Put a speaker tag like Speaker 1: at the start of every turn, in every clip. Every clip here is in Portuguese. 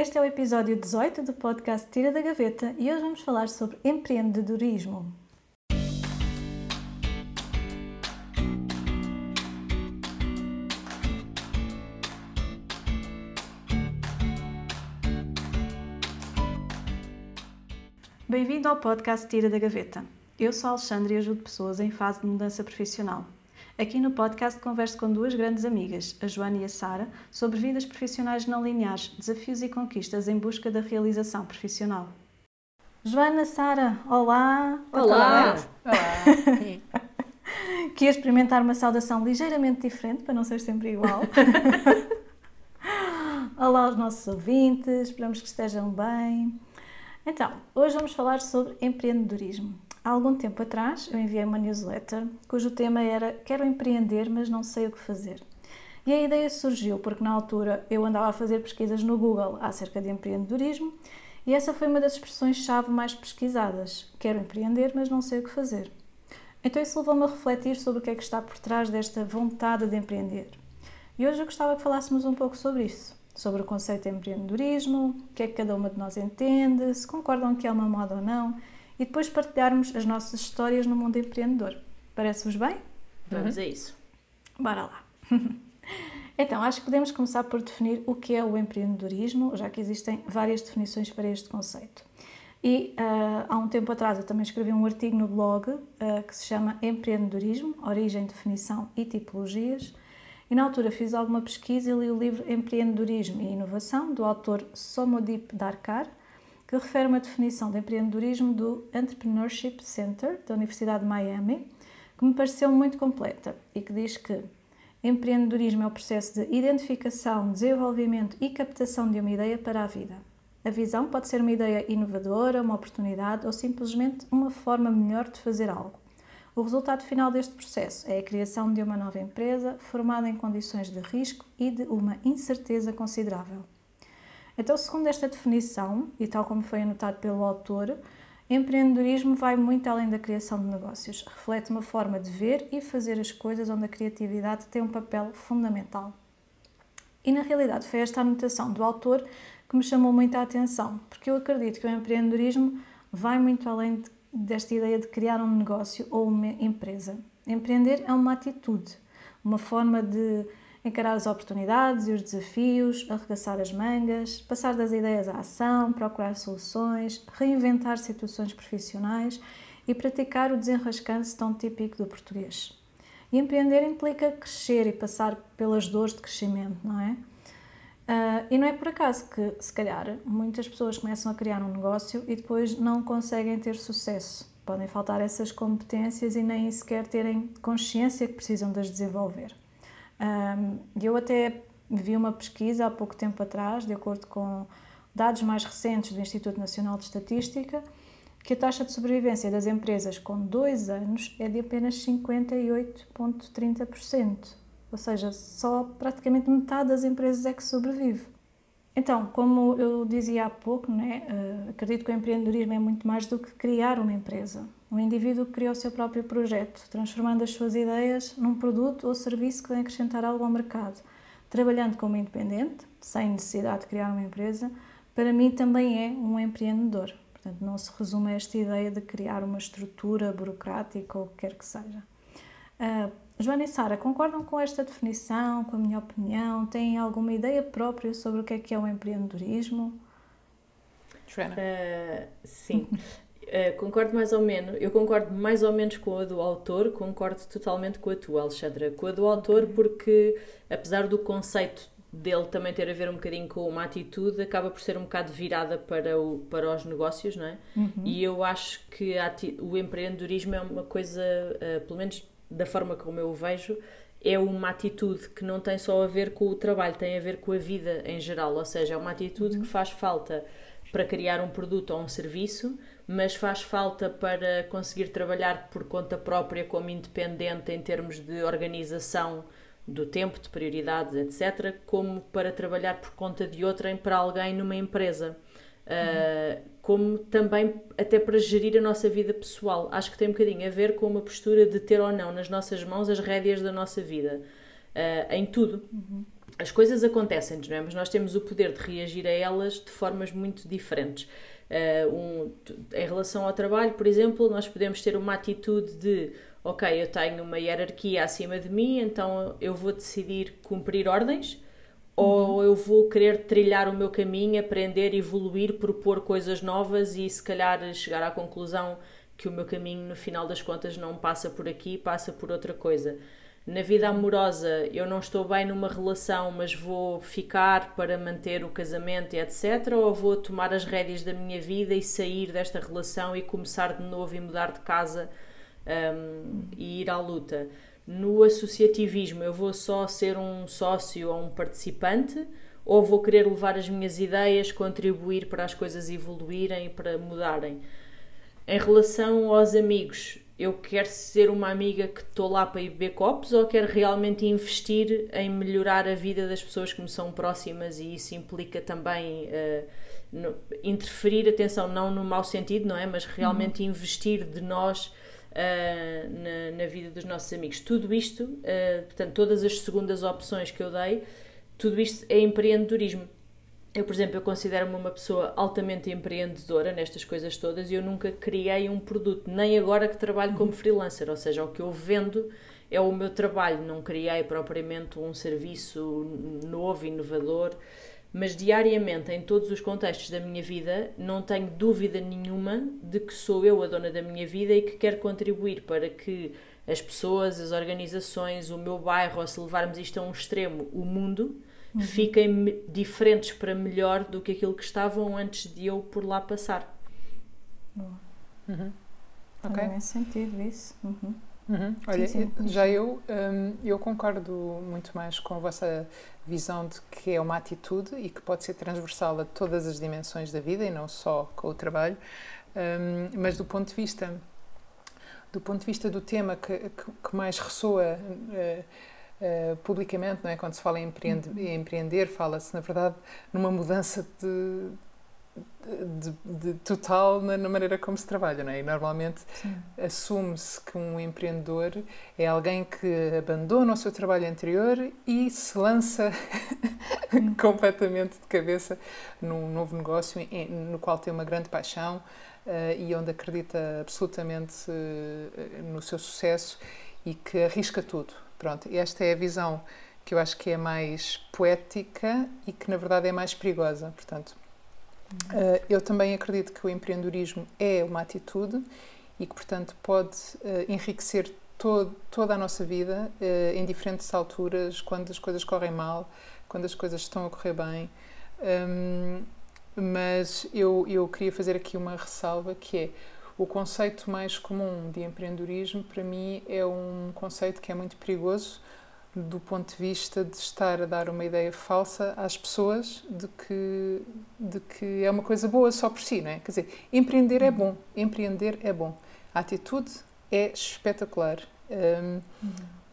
Speaker 1: Este é o episódio 18 do podcast Tira da Gaveta e hoje vamos falar sobre empreendedorismo. Bem-vindo ao podcast Tira da Gaveta. Eu sou a Alexandre e ajudo pessoas em fase de mudança profissional. Aqui no podcast converso com duas grandes amigas, a Joana e a Sara, sobre vidas profissionais não lineares, desafios e conquistas em busca da realização profissional. Joana, Sara, olá!
Speaker 2: Olá!
Speaker 1: Olá! Queria experimentar uma saudação ligeiramente diferente, para não ser sempre igual. olá aos nossos ouvintes, esperamos que estejam bem. Então, hoje vamos falar sobre empreendedorismo. Há algum tempo atrás eu enviei uma newsletter cujo tema era Quero empreender, mas não sei o que fazer. E a ideia surgiu porque na altura eu andava a fazer pesquisas no Google acerca de empreendedorismo e essa foi uma das expressões-chave mais pesquisadas. Quero empreender, mas não sei o que fazer. Então isso levou-me a refletir sobre o que é que está por trás desta vontade de empreender. E hoje eu gostava que falássemos um pouco sobre isso sobre o conceito de empreendedorismo, o que é que cada uma de nós entende, se concordam que é uma moda ou não, e depois partilharmos as nossas histórias no mundo empreendedor. Parece-vos bem?
Speaker 2: Vamos uhum. a isso.
Speaker 1: Bora lá. então, acho que podemos começar por definir o que é o empreendedorismo, já que existem várias definições para este conceito. E uh, há um tempo atrás eu também escrevi um artigo no blog uh, que se chama Empreendedorismo, Origem, Definição e Tipologias, e na altura fiz alguma pesquisa e li o livro Empreendedorismo e Inovação, do autor Somodip Darkar, que refere uma definição de empreendedorismo do Entrepreneurship Center, da Universidade de Miami, que me pareceu muito completa e que diz que empreendedorismo é o processo de identificação, desenvolvimento e captação de uma ideia para a vida. A visão pode ser uma ideia inovadora, uma oportunidade ou simplesmente uma forma melhor de fazer algo. O resultado final deste processo é a criação de uma nova empresa formada em condições de risco e de uma incerteza considerável. Então, segundo esta definição, e tal como foi anotado pelo autor, empreendedorismo vai muito além da criação de negócios. Reflete uma forma de ver e fazer as coisas onde a criatividade tem um papel fundamental. E na realidade foi esta anotação do autor que me chamou muita atenção, porque eu acredito que o empreendedorismo vai muito além de desta ideia de criar um negócio ou uma empresa. Empreender é uma atitude, uma forma de encarar as oportunidades e os desafios, arregaçar as mangas, passar das ideias à ação, procurar soluções, reinventar situações profissionais e praticar o desenrascance tão típico do português. E empreender implica crescer e passar pelas dores de crescimento, não é? Uh, e não é por acaso que, se calhar, muitas pessoas começam a criar um negócio e depois não conseguem ter sucesso. Podem faltar essas competências e nem sequer terem consciência que precisam de as desenvolver. Um, eu até vi uma pesquisa há pouco tempo atrás, de acordo com dados mais recentes do Instituto Nacional de Estatística, que a taxa de sobrevivência das empresas com dois anos é de apenas 58,30%. Ou seja, só praticamente metade das empresas é que sobrevive. Então, como eu dizia há pouco, né, uh, acredito que o empreendedorismo é muito mais do que criar uma empresa. Um indivíduo cria o seu próprio projeto, transformando as suas ideias num produto ou serviço que vem acrescentar algo ao mercado. Trabalhando como independente, sem necessidade de criar uma empresa, para mim também é um empreendedor. Portanto, não se resume a esta ideia de criar uma estrutura burocrática ou o que quer que seja. Uh, Joana e Sara, concordam com esta definição, com a minha opinião? Têm alguma ideia própria sobre o que é que é o empreendedorismo?
Speaker 2: Joana? Uh, sim. Uh, concordo mais ou menos, eu concordo mais ou menos com a do autor, concordo totalmente com a tua, Alexandra. Com a do autor, porque apesar do conceito dele também ter a ver um bocadinho com uma atitude, acaba por ser um bocado virada para, o, para os negócios, não é? Uhum. E eu acho que o empreendedorismo é uma coisa, uh, pelo menos da forma como eu o vejo, é uma atitude que não tem só a ver com o trabalho, tem a ver com a vida em geral. Ou seja, é uma atitude uhum. que faz falta para criar um produto ou um serviço, mas faz falta para conseguir trabalhar por conta própria como independente em termos de organização do tempo, de prioridades, etc., como para trabalhar por conta de outrem para alguém numa empresa. Uh, como também até para gerir a nossa vida pessoal. Acho que tem um bocadinho a ver com uma postura de ter ou não nas nossas mãos as rédeas da nossa vida, uh, em tudo. Uhum. as coisas acontecem, não é? Mas nós temos o poder de reagir a elas de formas muito diferentes. Uh, um, em relação ao trabalho, por exemplo, nós podemos ter uma atitude de ok, eu tenho uma hierarquia acima de mim, então eu vou decidir cumprir ordens, uhum. ou eu vou querer trilhar o meu caminho, aprender, evoluir, propor coisas novas e se calhar chegar à conclusão que o meu caminho, no final das contas, não passa por aqui, passa por outra coisa na vida amorosa eu não estou bem numa relação, mas vou ficar para manter o casamento e etc. Ou vou tomar as rédeas da minha vida e sair desta relação e começar de novo e mudar de casa um, e ir à luta. No associativismo eu vou só ser um sócio ou um participante ou vou querer levar as minhas ideias, contribuir para as coisas evoluírem para mudarem. Em relação aos amigos, eu quero ser uma amiga que estou lá para ir beber copos ou quero realmente investir em melhorar a vida das pessoas que me são próximas e isso implica também uh, no, interferir, atenção, não no mau sentido, não é? Mas realmente uhum. investir de nós uh, na, na, vida dos nossos amigos. Tudo isto, uh, portanto, todas as segundas opções que eu dei, tudo isto é empreendedorismo. Eu, por exemplo, eu considero-me uma pessoa altamente empreendedora nestas coisas todas e eu nunca criei um produto, nem agora que trabalho como freelancer, ou seja, o que eu vendo é o meu trabalho, não criei propriamente um serviço novo, inovador, mas diariamente, em todos os contextos da minha vida, não tenho dúvida nenhuma de que sou eu a dona da minha vida e que quero contribuir para que as pessoas, as organizações, o meu bairro, ou se levarmos isto a um extremo, o mundo, uhum. fiquem diferentes para melhor do que aquilo que estavam antes de eu por lá passar.
Speaker 1: Uhum. Ok. Faz sentido isso. Uhum.
Speaker 3: Uhum. Olha, sim, sim. já eu, um, eu concordo muito mais com a vossa visão de que é uma atitude e que pode ser transversal a todas as dimensões da vida e não só com o trabalho, um, mas do ponto de vista do ponto de vista do tema que, que, que mais ressoa uh, uh, publicamente, não é? quando se fala em, empreende, uhum. em empreender, fala-se, na verdade, numa mudança de, de, de, total na, na, maneira como se trabalha, não é? E normalmente assume-se que um empreendedor é alguém que abandona o seu trabalho anterior e se lança completamente de cabeça num novo negócio em, no qual tem uma grande paixão uh, e onde acredita absolutamente uh, no seu sucesso e que arrisca tudo. Pronto, esta é a visão que eu acho que é mais poética e que na verdade é mais perigosa. Portanto, uh, eu também acredito que o empreendedorismo é uma atitude e que, portanto, pode uh, enriquecer toda a nossa vida uh, em diferentes alturas, quando as coisas correm mal, quando as coisas estão a correr bem. Um, mas eu, eu queria fazer aqui uma ressalva que é o conceito mais comum de empreendedorismo, para mim, é um conceito que é muito perigoso do ponto de vista de estar a dar uma ideia falsa às pessoas de que, de que é uma coisa boa só por si, não é? Quer dizer, empreender é bom, empreender é bom. A atitude é espetacular. Um, uhum.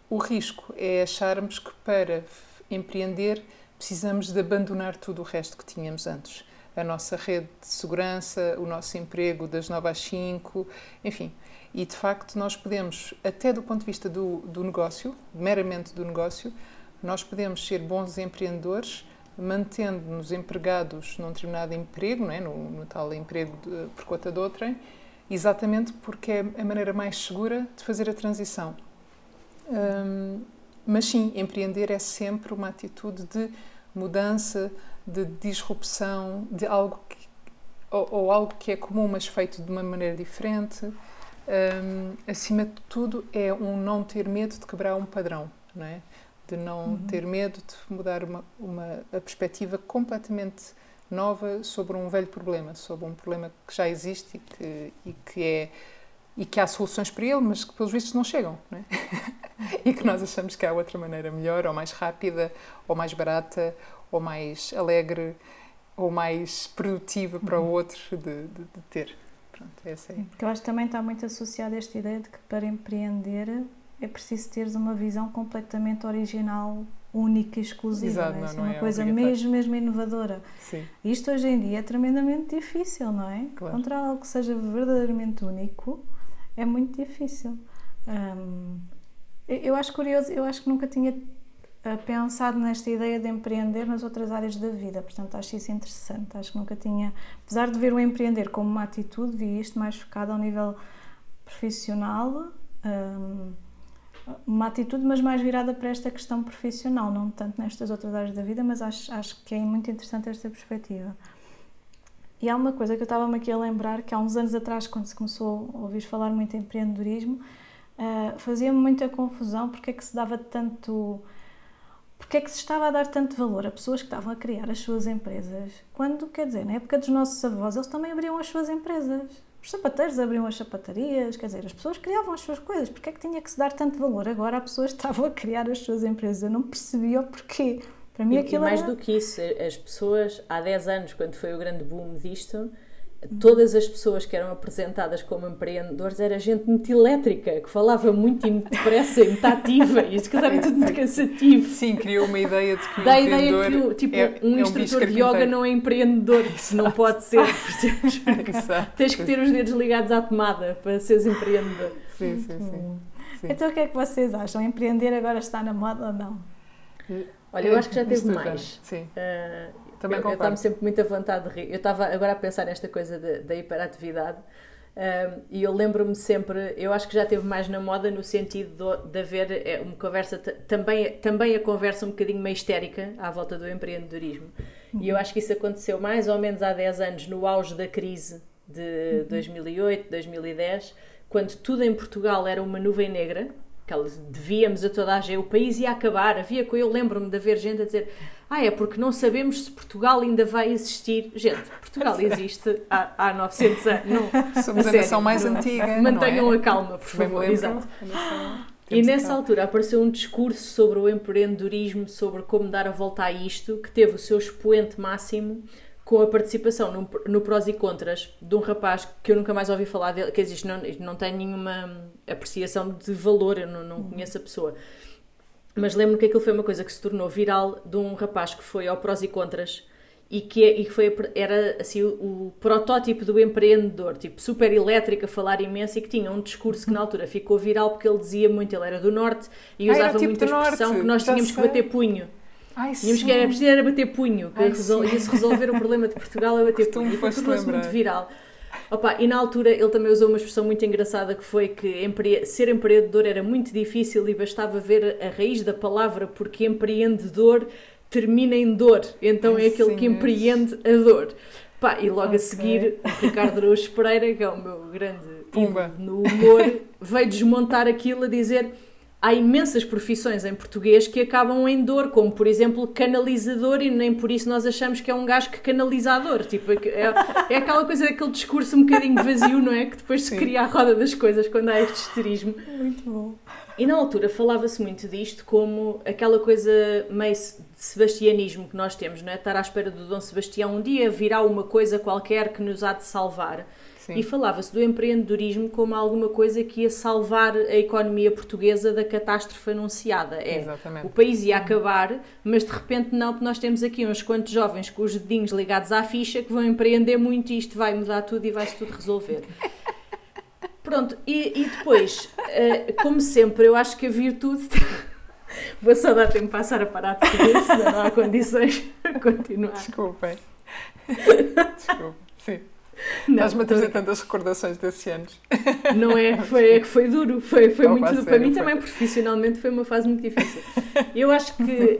Speaker 3: O risco é acharmos que para empreender precisamos de abandonar tudo o resto que tínhamos antes a nossa rede de segurança, o nosso emprego das 9 às 5, enfim. E de facto, nós podemos, até do ponto de vista do, do negócio, meramente do negócio, nós podemos ser bons empreendedores mantendo-nos empregados num determinado emprego, não é? no, no tal emprego de, por conta de outrem, exatamente porque é a maneira mais segura de fazer a transição. Hum, mas sim, empreender é sempre uma atitude de mudança, de disrupção, de algo que, ou, ou, algo que é comum, mas feito de uma maneira diferente. Um, acima de tudo, é um não ter medo de quebrar um padrão, não é? De não uhum. ter medo de mudar uma, uma a perspectiva completamente nova sobre um velho problema, sobre um problema que já existe e que, e que é e que há soluções para ele, mas que pelos vistos não chegam, não é? e que nós achamos que há outra maneira melhor, ou mais rápida, ou mais barata, ou mais alegre ou mais produtiva para o uhum. outro de, de, de ter. Pronto, essa é.
Speaker 1: Eu acho que também está muito associada a esta ideia de que para empreender é preciso teres uma visão completamente original, única e exclusiva. Exato, não, é? não é uma coisa mesmo, mesmo inovadora.
Speaker 3: Sim.
Speaker 1: Isto hoje em dia é tremendamente difícil, não é? Claro. Encontrar algo que seja verdadeiramente único é muito difícil. Hum, eu acho curioso, eu acho que nunca tinha pensado nesta ideia de empreender nas outras áreas da vida, portanto acho isso interessante. Acho que nunca tinha, apesar de ver o empreender como uma atitude, vi isto mais focado ao nível profissional, um, uma atitude, mas mais virada para esta questão profissional, não tanto nestas outras áreas da vida, mas acho, acho que é muito interessante esta perspectiva. E há uma coisa que eu estava-me aqui a lembrar, que há uns anos atrás, quando se começou a ouvir falar muito em empreendedorismo, uh, fazia-me muita confusão porque é que se dava tanto... Porque é que se estava a dar tanto valor a pessoas que estavam a criar as suas empresas, quando, quer dizer, na época dos nossos avós, eles também abriam as suas empresas. Os sapateiros abriam as sapatarias, quer dizer, as pessoas criavam as suas coisas. Porque é que tinha que se dar tanto valor agora a pessoas que estavam a criar as suas empresas? Eu não percebia o porquê.
Speaker 2: Para mim, e, aquilo e mais era... do que isso, as pessoas, há 10 anos, quando foi o grande boom disto, todas as pessoas que eram apresentadas como empreendedores era gente muito elétrica, que falava muito e muito depressa e muito ativa, e isso que era tudo muito cansativo.
Speaker 3: Sim, criou uma ideia de que
Speaker 2: o ideia que tipo, é, um é instrutor um de yoga não é empreendedor, isso não pode ser. Tens que ter os dedos ligados à tomada para seres empreendedor.
Speaker 3: Sim, sim, sim. sim.
Speaker 1: Então o que é que vocês acham? Empreender agora está na moda ou não?
Speaker 2: Olha, eu acho que já teve mais.
Speaker 3: Sim.
Speaker 2: Uh, Também eu estava sempre muito à vontade de rir. Eu estava agora a pensar nesta coisa da hiperatividade uh, e eu lembro-me sempre, eu acho que já teve mais na moda no sentido de, de haver é, uma conversa, também, também a conversa um bocadinho meio histérica à volta do empreendedorismo. Uhum. E eu acho que isso aconteceu mais ou menos há 10 anos, no auge da crise de uhum. 2008, 2010, quando tudo em Portugal era uma nuvem negra que devíamos a toda a gente, o país ia acabar. Havia, eu lembro-me de haver gente a dizer: Ah, é porque não sabemos se Portugal ainda vai existir. Gente, Portugal existe há, há 900 anos. Não,
Speaker 3: Somos a, a nação mais não, antiga.
Speaker 2: Mantenham
Speaker 3: é?
Speaker 2: a calma, por favor. Exato. E nessa altura apareceu um discurso sobre o empreendedorismo, sobre como dar a volta a isto, que teve o seu expoente máximo com a participação no, no prós e contras de um rapaz que eu nunca mais ouvi falar dele, que existe, não, não tem nenhuma apreciação de valor, eu não, não uhum. conheço a pessoa. Mas lembro-me que aquilo foi uma coisa que se tornou viral de um rapaz que foi ao prós e contras e que, e foi, era assim o, o, protótipo do empreendedor, tipo super elétrico, a falar imenso e que tinha um discurso que na altura ficou viral porque ele dizia muito, ele era do norte e usava ah, tipo muita expressão norte. que nós tínhamos que bater punho.
Speaker 3: Ai,
Speaker 2: Tínhamos que era preciso era bater punho, que ia-se resolver o problema de Portugal a bater punho. E tornou-se muito viral. Opa, e na altura ele também usou uma expressão muito engraçada que foi que empre... ser empreendedor era muito difícil e bastava ver a raiz da palavra, porque empreendedor termina em dor, então Ai, é aquele sim, que empreende a dor. Pá, e logo okay. a seguir, o Ricardo Araújo Pereira, que é o meu grande Pumba. no humor, veio desmontar aquilo a dizer há imensas profissões em português que acabam em dor, como por exemplo canalizador, e nem por isso nós achamos que é um gajo que canalizador. Tipo, é, é, é aquela coisa, aquele discurso um bocadinho vazio, não é? Que depois se cria a roda das coisas quando há este esterismo.
Speaker 1: Muito bom.
Speaker 2: E na altura falava-se muito disto como aquela coisa meio de sebastianismo que nós temos, não é? Estar à espera do Dom Sebastião um dia virá uma coisa qualquer que nos há de salvar. Sim. E falava-se do empreendedorismo como alguma coisa que ia salvar a economia portuguesa da catástrofe anunciada. É,
Speaker 3: Exatamente.
Speaker 2: o país ia acabar, mas de repente não, porque nós temos aqui uns quantos jovens com os dedinhos ligados à ficha que vão empreender muito e isto vai mudar tudo e vai-se tudo resolver. Pronto, e, e depois, uh, como sempre, eu acho que a virtude. Vou só dar tempo para passar a parar de seguir, senão não há condições para continuar.
Speaker 3: Desculpem. Desculpe, sim. Estás-me a trazer tantas recordações desses anos.
Speaker 2: Não é? Foi, é que foi duro. Foi, foi muito duro. Para mim foi. também, profissionalmente, foi uma fase muito difícil. Eu acho que,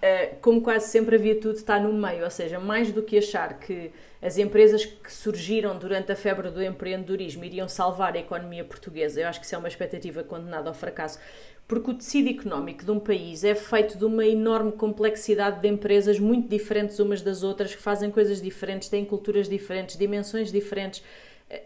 Speaker 2: eh, como quase sempre, havia tudo está no meio. Ou seja, mais do que achar que as empresas que surgiram durante a febre do empreendedorismo iriam salvar a economia portuguesa, eu acho que isso é uma expectativa condenada ao fracasso porque o tecido económico de um país é feito de uma enorme complexidade de empresas muito diferentes umas das outras, que fazem coisas diferentes, têm culturas diferentes, dimensões diferentes.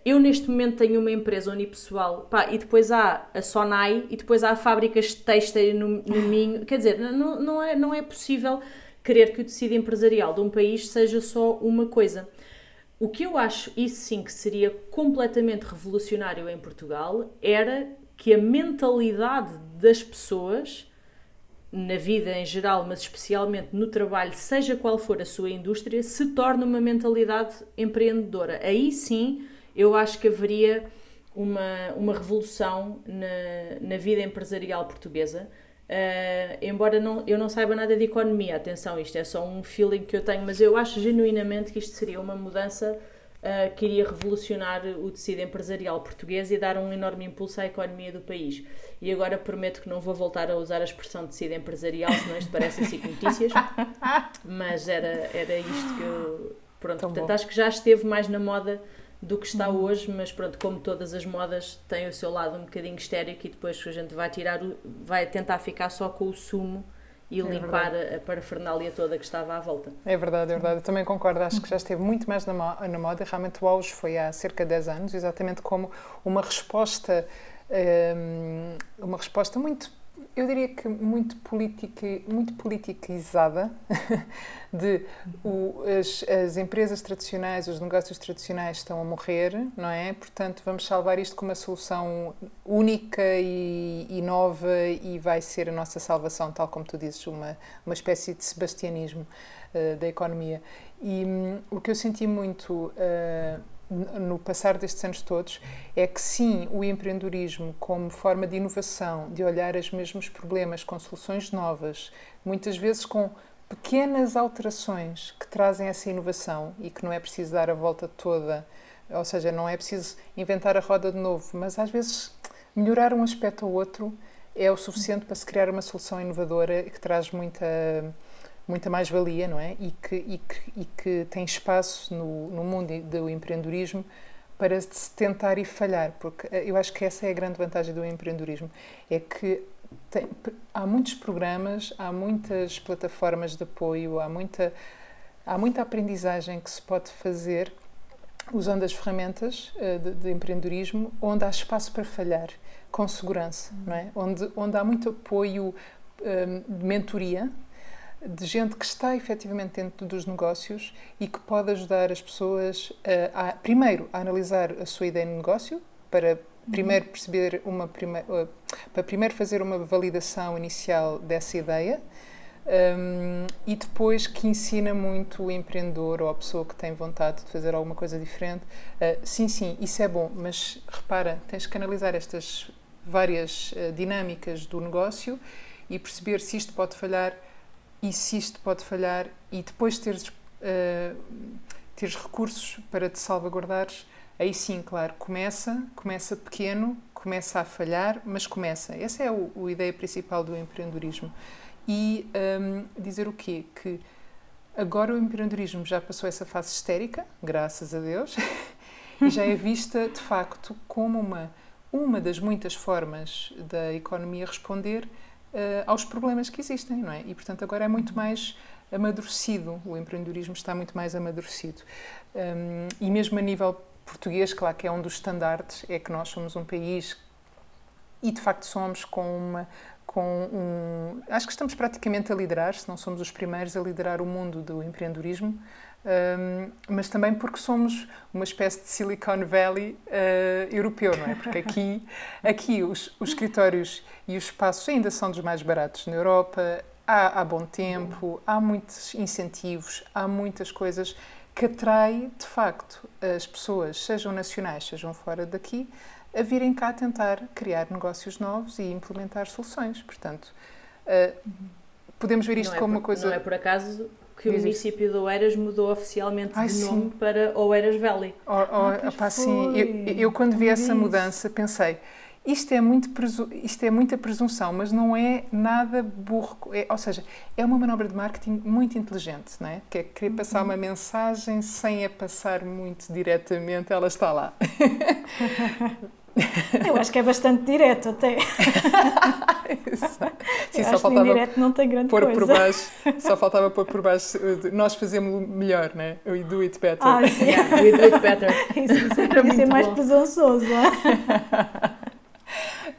Speaker 2: Eu, neste momento, tenho uma empresa unipessoal pá, e depois há a Sonai e depois há fábricas de têxtil no, no Minho. Quer dizer, não, não, é, não é possível querer que o tecido empresarial de um país seja só uma coisa. O que eu acho, isso sim, que seria completamente revolucionário em Portugal era que a mentalidade das pessoas, na vida em geral, mas especialmente no trabalho, seja qual for a sua indústria, se torne uma mentalidade empreendedora. Aí sim eu acho que haveria uma, uma revolução na, na vida empresarial portuguesa. Uh, embora não, eu não saiba nada de economia, atenção, isto é só um feeling que eu tenho, mas eu acho genuinamente que isto seria uma mudança uh, que iria revolucionar o tecido empresarial português e dar um enorme impulso à economia do país. E agora prometo que não vou voltar a usar a expressão tecido empresarial, senão isto parece assim notícias, mas era, era isto que eu. Pronto, Tão portanto, bom. acho que já esteve mais na moda do que está uhum. hoje, mas pronto, como todas as modas, tem o seu lado um bocadinho histérico e depois a gente vai tirar, o, vai tentar ficar só com o sumo e é limpar a, a parafernália toda que estava à volta.
Speaker 3: É verdade, é verdade. Eu também concordo. Acho que já esteve muito mais na, moda. Realmente o auge foi há cerca de 10 anos, exatamente como uma resposta, uma resposta muito eu diria que muito, politica, muito politiquizada de o, as, as, empresas tradicionais, os negócios tradicionais estão a morrer, não é? Portanto, vamos salvar isto com uma solução única e, e nova e vai ser a nossa salvação, tal como tu dizes, uma, uma espécie de sebastianismo uh, da economia. E um, o que eu senti muito... Uh, no passar destes anos todos é que sim, o empreendedorismo como forma de inovação, de olhar os mesmos problemas com soluções novas, muitas vezes com pequenas alterações que trazem essa inovação e que não é preciso dar a volta toda, ou seja, não é preciso inventar a roda de novo, mas às vezes melhorar um aspecto ou outro é o suficiente para se criar uma solução inovadora que traz muita muita mais-valia, não é? E que, e que, e que tem espaço no, no mundo do empreendedorismo para se tentar e falhar, porque eh, eu acho que essa é a grande vantagem do empreendedorismo, é que tem, há muitos programas, há muitas plataformas de apoio, há muita, há muita aprendizagem que se pode fazer usando as ferramentas uh, de, de, empreendedorismo, onde há espaço para falhar, com segurança, não é? Onde, onde há muito apoio um, de mentoria, de gente que está efetivamente dentro dos negócios e que pode ajudar as pessoas a, a primeiro, a analisar a sua ideia de negócio, para primeiro uhum. perceber uma uh, para primeiro fazer uma validação inicial dessa ideia um, e depois que ensina muito o empreendedor ou a pessoa que tem vontade de fazer alguma coisa diferente. Uh, sim, sim, isso é bom, mas repara, tens que analisar estas várias uh, dinâmicas do negócio e perceber se isto pode falhar e se isto pode falhar e depois teres, uh, teres recursos para te salvaguardares, aí sim, claro, começa, começa pequeno, começa a falhar, mas começa. Essa é a ideia principal do empreendedorismo. E um, dizer o quê? Que agora o empreendedorismo já passou essa fase histérica, graças a Deus, e já é vista, de facto, como uma, uma das muitas formas da economia responder aos problemas que existem, não é? E, portanto, agora é muito mais amadurecido, o empreendedorismo está muito mais amadurecido. Um, e mesmo a nível português, claro que é um dos estandartes, é que nós somos um país e de facto somos com uma com um acho que estamos praticamente a liderar, se não somos os primeiros a liderar o mundo do empreendedorismo um, mas também porque somos uma espécie de Silicon Valley uh, europeu, não é? Porque aqui, aqui os, os, escritórios e os espaços ainda são dos mais baratos na Europa, há, há bom tempo, há muitos incentivos, há muitas coisas que atrai de facto as pessoas, sejam nacionais, sejam fora daqui, a virem cá tentar criar negócios novos e implementar soluções. Portanto, uh, podemos ver isto
Speaker 2: não
Speaker 3: como
Speaker 2: é
Speaker 3: por, uma coisa.
Speaker 2: Não é por acaso que o município de Oeiras mudou oficialmente Ai, de nome sim. para Oeiras Valley.
Speaker 3: Oh, oh, ah, opa, sim. Eu, eu, quando vi essa mudança pensei isto é, muito isto é muita presunção, mas não é nada burro. É, ou seja, é uma manobra de marketing muito inteligente, não é? Que é querer passar uma mensagem sem a passar muito diretamente, ela está lá.
Speaker 1: Eu acho que é bastante direto até.
Speaker 3: Sim, só faltava direto não tem grande pôr coisa. por baixo, só faltava pôr por baixo, nós fazemos melhor, né? We do it better.
Speaker 1: Ah, sim.
Speaker 2: Yeah, we do it better.
Speaker 1: Isso, isso podia ser mais presunçoso.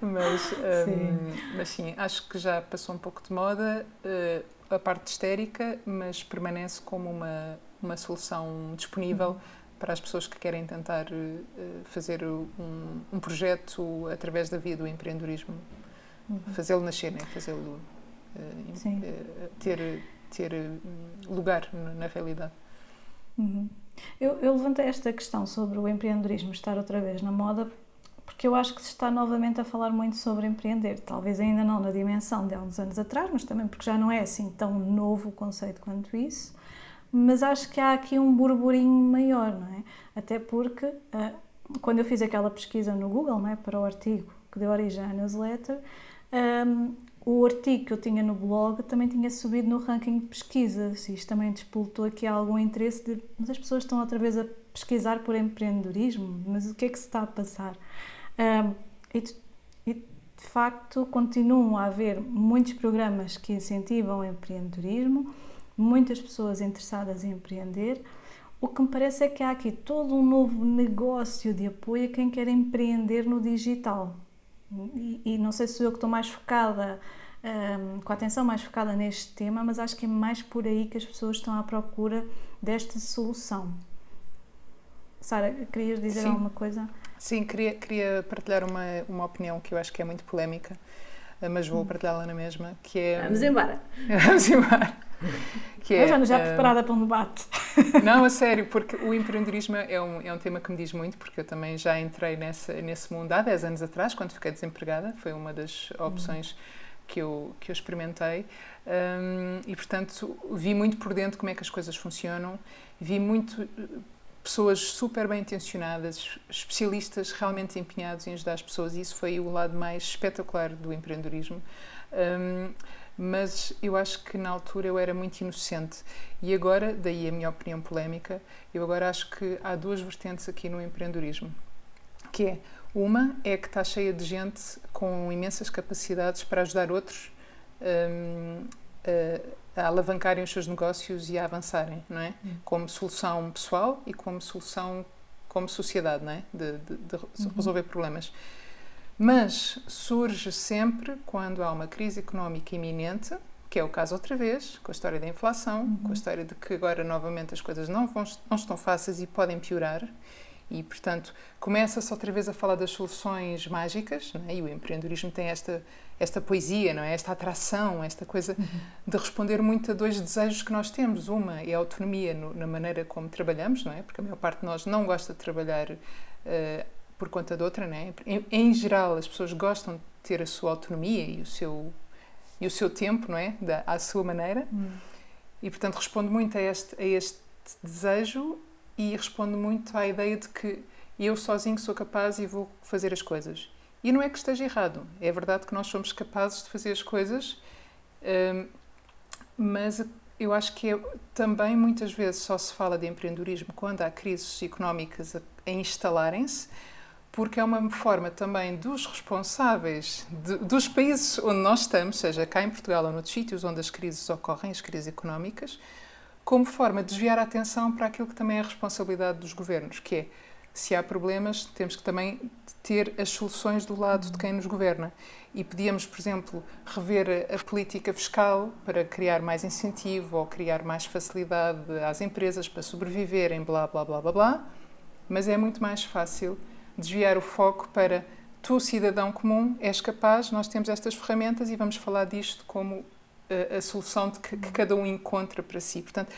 Speaker 3: mas, um, mas sim, acho que já passou um pouco de moda uh, a parte histérica, mas permanece como uma, uma solução disponível. Uhum para as pessoas que querem tentar uh, fazer um, um, projeto através da via do empreendedorismo, uhum. fazê-lo nascer, né? fazê-lo uh, ter, ter lugar na realidade.
Speaker 1: Uhum. Eu, eu levantei esta questão sobre o empreendedorismo estar outra vez na moda porque eu acho que se está novamente a falar muito sobre empreender. Talvez ainda não na dimensão de há uns anos atrás, mas também porque já não é assim tão novo o conceito quanto isso. Mas acho que há aqui um burburinho maior, não é? Até porque uh, quando eu fiz aquela pesquisa no Google não é, para o artigo que deu origem à newsletter, um, o artigo que eu tinha no blog também tinha subido no ranking de pesquisas e isto também despoltou aqui algum interesse de mas as pessoas estão outra vez a pesquisar por empreendedorismo, mas o que é que se está a passar? Um, e, de, e, de facto continuam a haver muitos programas que incentivam o empreendedorismo, muitas pessoas interessadas em empreender. O que me parece é que há aqui todo um novo negócio de apoio a quem quer empreender no digital. E, e não sei se eu que estou mais focada, um, com a atenção mais focada neste tema, mas acho que é mais por aí que as pessoas estão à procura desta solução. Sara, querias dizer Sim. alguma coisa?
Speaker 3: Sim, queria, queria partilhar uma, uma opinião que eu acho que é muito polémica, mas vou hum. partilhá-la na mesma, que é...
Speaker 2: Vamos embora!
Speaker 3: Vamos embora!
Speaker 1: Que é, eu já, uh, preparada para um debate.
Speaker 3: Não, a sério, porque o empreendedorismo é um, é um tema que me diz muito, porque eu também já entrei nessa, nesse mundo há 10 anos atrás, quando fiquei desempregada, foi uma das opções que eu, que eu experimentei. Um, e, portanto, vi muito por dentro como é que as coisas funcionam, vi muito pessoas super bem intencionadas, especialistas realmente empenhados em ajudar as pessoas, e isso foi o lado mais espetacular do empreendedorismo. Um, mas eu acho que na altura eu era muito inocente e agora, daí a minha opinião polémica, eu agora acho que há duas vertentes aqui no empreendedorismo, que é uma é que está cheia de gente com imensas capacidades para ajudar outros um, a, a alavancarem os seus negócios e a avançarem, não é? Hum. Como solução pessoal e como solução como sociedade, não é? De, de, de resolver uhum. problemas. Mas surge sempre quando há uma crise económica iminente, que é o caso outra vez, com a história da inflação, uhum. com a história de que agora novamente as coisas não, vão, não estão fáceis e podem piorar. E, portanto, começa-se outra vez a falar das soluções mágicas, é? e o empreendedorismo tem esta esta poesia, não é? Esta atração, esta coisa uhum. de responder muito a dois desejos que nós temos. Uma é a autonomia no, na maneira como trabalhamos, não é? Porque a maior parte de nós não gosta de trabalhar uh, por conta de outra, não é? Em, em, geral, as pessoas gostam de ter a sua autonomia e o seu e o seu tempo, não é? Da, à sua maneira. Uhum. E portanto responde muito a este a este desejo e responde muito à ideia de que eu sozinho sou capaz e vou fazer as coisas. E não é que esteja errado, é verdade que nós somos capazes de fazer as coisas, hum, mas eu acho que é, também muitas vezes só se fala de empreendedorismo quando há crises económicas a, a instalarem-se, porque é uma forma também dos responsáveis de, dos países onde nós estamos, seja cá em Portugal ou noutros sítios onde as crises ocorrem, as crises económicas, como forma de desviar a atenção para aquilo que também é a responsabilidade dos governos, que é se há problemas, temos que também ter as soluções do lado de quem nos governa. E podíamos, por exemplo, rever a política fiscal para criar mais incentivo ou criar mais facilidade às empresas para sobreviverem, blá, blá, blá, blá, blá. Mas é muito mais fácil desviar o foco para tu, cidadão comum, és capaz, nós temos estas ferramentas e vamos falar disto como a, eh, a solução que, que cada um encontra para si. Portanto,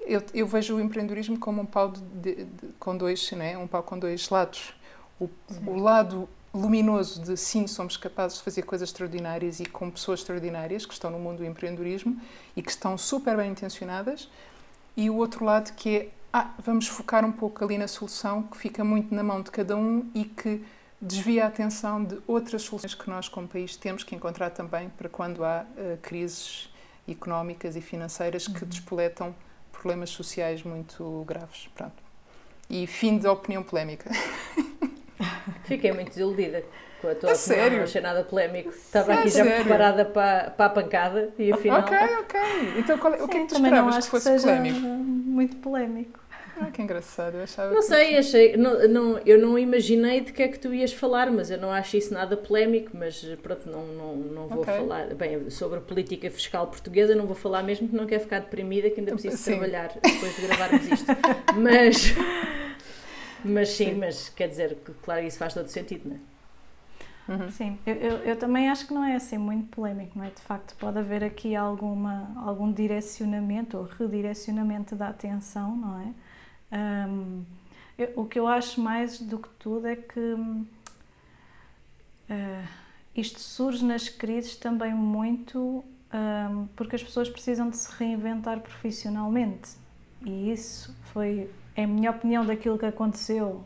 Speaker 3: eu, eu, vejo o empreendedorismo como um pau de, de, de, com dois, né? um pau com dois lados. O, o, lado luminoso de sim, somos capazes de fazer coisas extraordinárias e com pessoas extraordinárias que estão no mundo do empreendedorismo e que estão super bem intencionadas, e o outro lado que é ah, vamos focar um pouco ali na solução que fica muito na mão de cada um e que desvia a atenção de outras soluções que nós, como país, temos que encontrar também para quando há uh, crises económicas e financeiras que uhum. despoletam problemas sociais muito graves. Pronto. E fim da opinião polémica.
Speaker 2: Fiquei muito desiludida com a tua
Speaker 3: a
Speaker 2: opinião,
Speaker 3: sério?
Speaker 2: não achei nada polémico. Estava aqui já sério? preparada para, para a pancada e afinal...
Speaker 3: Ok, ok. Então qual, Sim, o que é que tu esperavas que fosse que polémico?
Speaker 1: Muito polémico.
Speaker 3: Ah, que engraçado, eu achava
Speaker 2: Não sei, achei, não, não, eu não imaginei de que é que tu ias falar, mas eu não acho isso nada polémico, mas pronto, não, não, não vou okay. falar. Bem, sobre a política fiscal portuguesa não vou falar mesmo que não quero ficar deprimida, que ainda preciso sim. trabalhar depois de gravarmos isto. mas, mas sim, sim, mas quer dizer, claro, isso faz todo sentido, não é?
Speaker 1: Uhum. Sim, eu, eu, eu, também acho que não é assim muito polémico, não é? De facto, pode haver aqui alguma, algum direcionamento ou redirecionamento da atenção, não é? Um, eu, o que eu acho mais do que tudo é que uh, isto surge nas crises também muito um, porque as pessoas precisam de se reinventar profissionalmente. E isso foi, em minha opinião, daquilo que aconteceu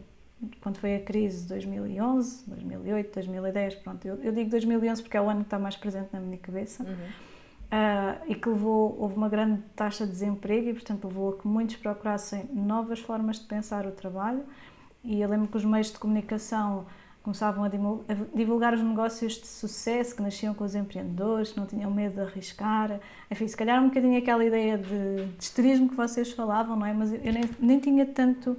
Speaker 1: quando foi a crise de 2011, 2008, 2010, pronto, eu, eu, digo 2011 porque é o ano que está mais presente na minha cabeça, uhum. uh, e que levou, houve uma grande taxa de desemprego e, portanto, levou a que muitos procurassem novas formas de pensar o trabalho, e eu lembro que os meios de comunicação começavam a divulgar os negócios de sucesso que nasciam com os empreendedores, que não tinham medo de arriscar. Enfim, se calhar um bocadinho aquela ideia de, de esterismo que vocês falavam, não é? Mas eu nem, nem tinha tanto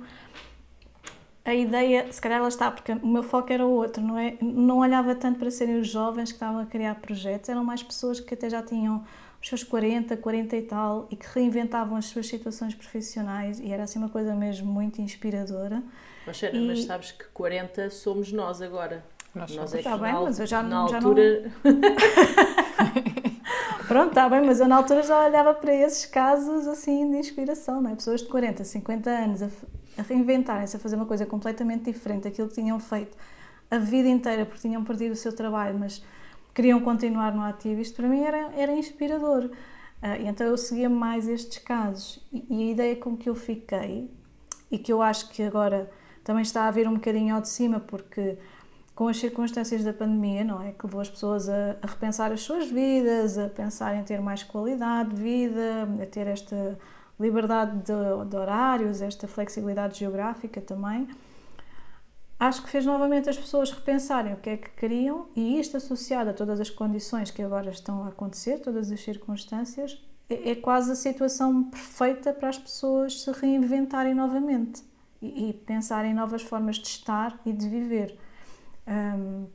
Speaker 1: a ideia, se calhar ela está, porque o meu foco era outro, não é? Não olhava tanto para serem os jovens que estavam a criar projetos, eram mais pessoas que até já tinham os seus 40, 40 e tal e que reinventavam as suas situações profissionais e era assim uma coisa mesmo muito inspiradora.
Speaker 2: Mas, e... mas sabes que 40 somos nós agora.
Speaker 1: Nós, nós é está bem, mas eu já, na já altura... não... Pronto, está bem, mas eu na altura já olhava para esses casos assim de inspiração, não é? Pessoas de 40, 50 anos a reinventarem-se, a fazer uma coisa completamente diferente daquilo que tinham feito a vida inteira porque tinham perdido o seu trabalho, mas queriam continuar no ativo, isto para mim era, era inspirador. Uh, então eu seguia mais estes casos e, e, a ideia com que eu fiquei, e que eu acho que agora também está a vir um bocadinho ao de cima, porque com as circunstâncias da pandemia, não é? Que levou as pessoas a, a repensar as suas vidas, a pensar em ter mais qualidade de vida, a ter esta liberdade de, de horários, esta flexibilidade geográfica também acho que fez novamente as pessoas repensarem o que é que queriam e isto associado a todas as condições que agora estão a acontecer, todas as circunstâncias, é, é quase a situação perfeita para as pessoas se reinventarem novamente e, e pensarem em novas formas de estar e de viver. Um,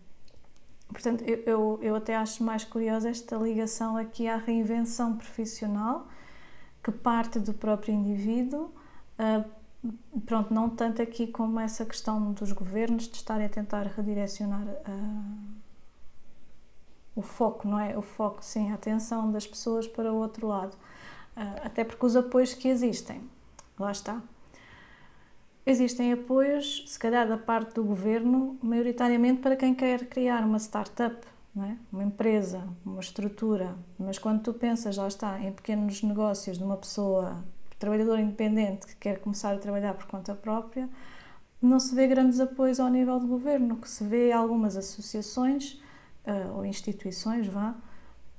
Speaker 1: portanto, eu, eu, eu, até acho mais curiosa esta ligação aqui à reinvenção profissional que parte do próprio indivíduo. Uh, pronto, não tanto aqui como essa questão dos governos de estarem a tentar redirecionar uh, o foco, não é? O foco, sim, a atenção das pessoas para o outro lado. Uh, até porque os apoios que existem, lá está. Existem apoios, se calhar da parte do governo, maioritariamente para quem quer criar uma startup, é? uma empresa, uma estrutura. Mas quando tu pensas, lá está, em pequenos negócios de uma pessoa trabalhador independente que quer começar a trabalhar por conta própria, não se vê grandes apoios ao nível do governo, que se vê algumas associações uh, ou instituições, vá,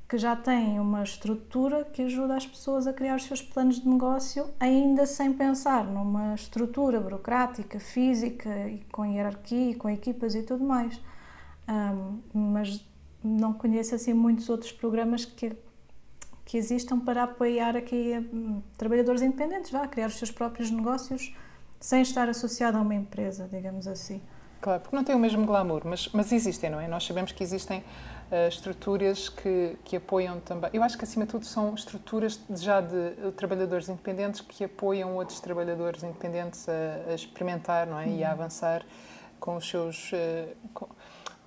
Speaker 1: que já têm uma estrutura que ajuda as pessoas a criar os seus planos de negócio, ainda sem pensar numa estrutura burocrática, física, e com hierarquia, com equipas e tudo mais. Um, mas não conheço assim muitos outros programas que que existam para apoiar aqui hum, trabalhadores independentes, vá, criar os seus próprios negócios sem estar associado a uma empresa, digamos assim.
Speaker 3: Claro, porque não tem o mesmo glamour, mas, mas existem, não é? Nós sabemos que existem uh, estruturas que, que apoiam também. Eu acho que, acima de tudo, são estruturas já de, de trabalhadores independentes que apoiam outros trabalhadores independentes a, a experimentar, não é? Uhum. E a uhum. avançar com os seus. Uh, com,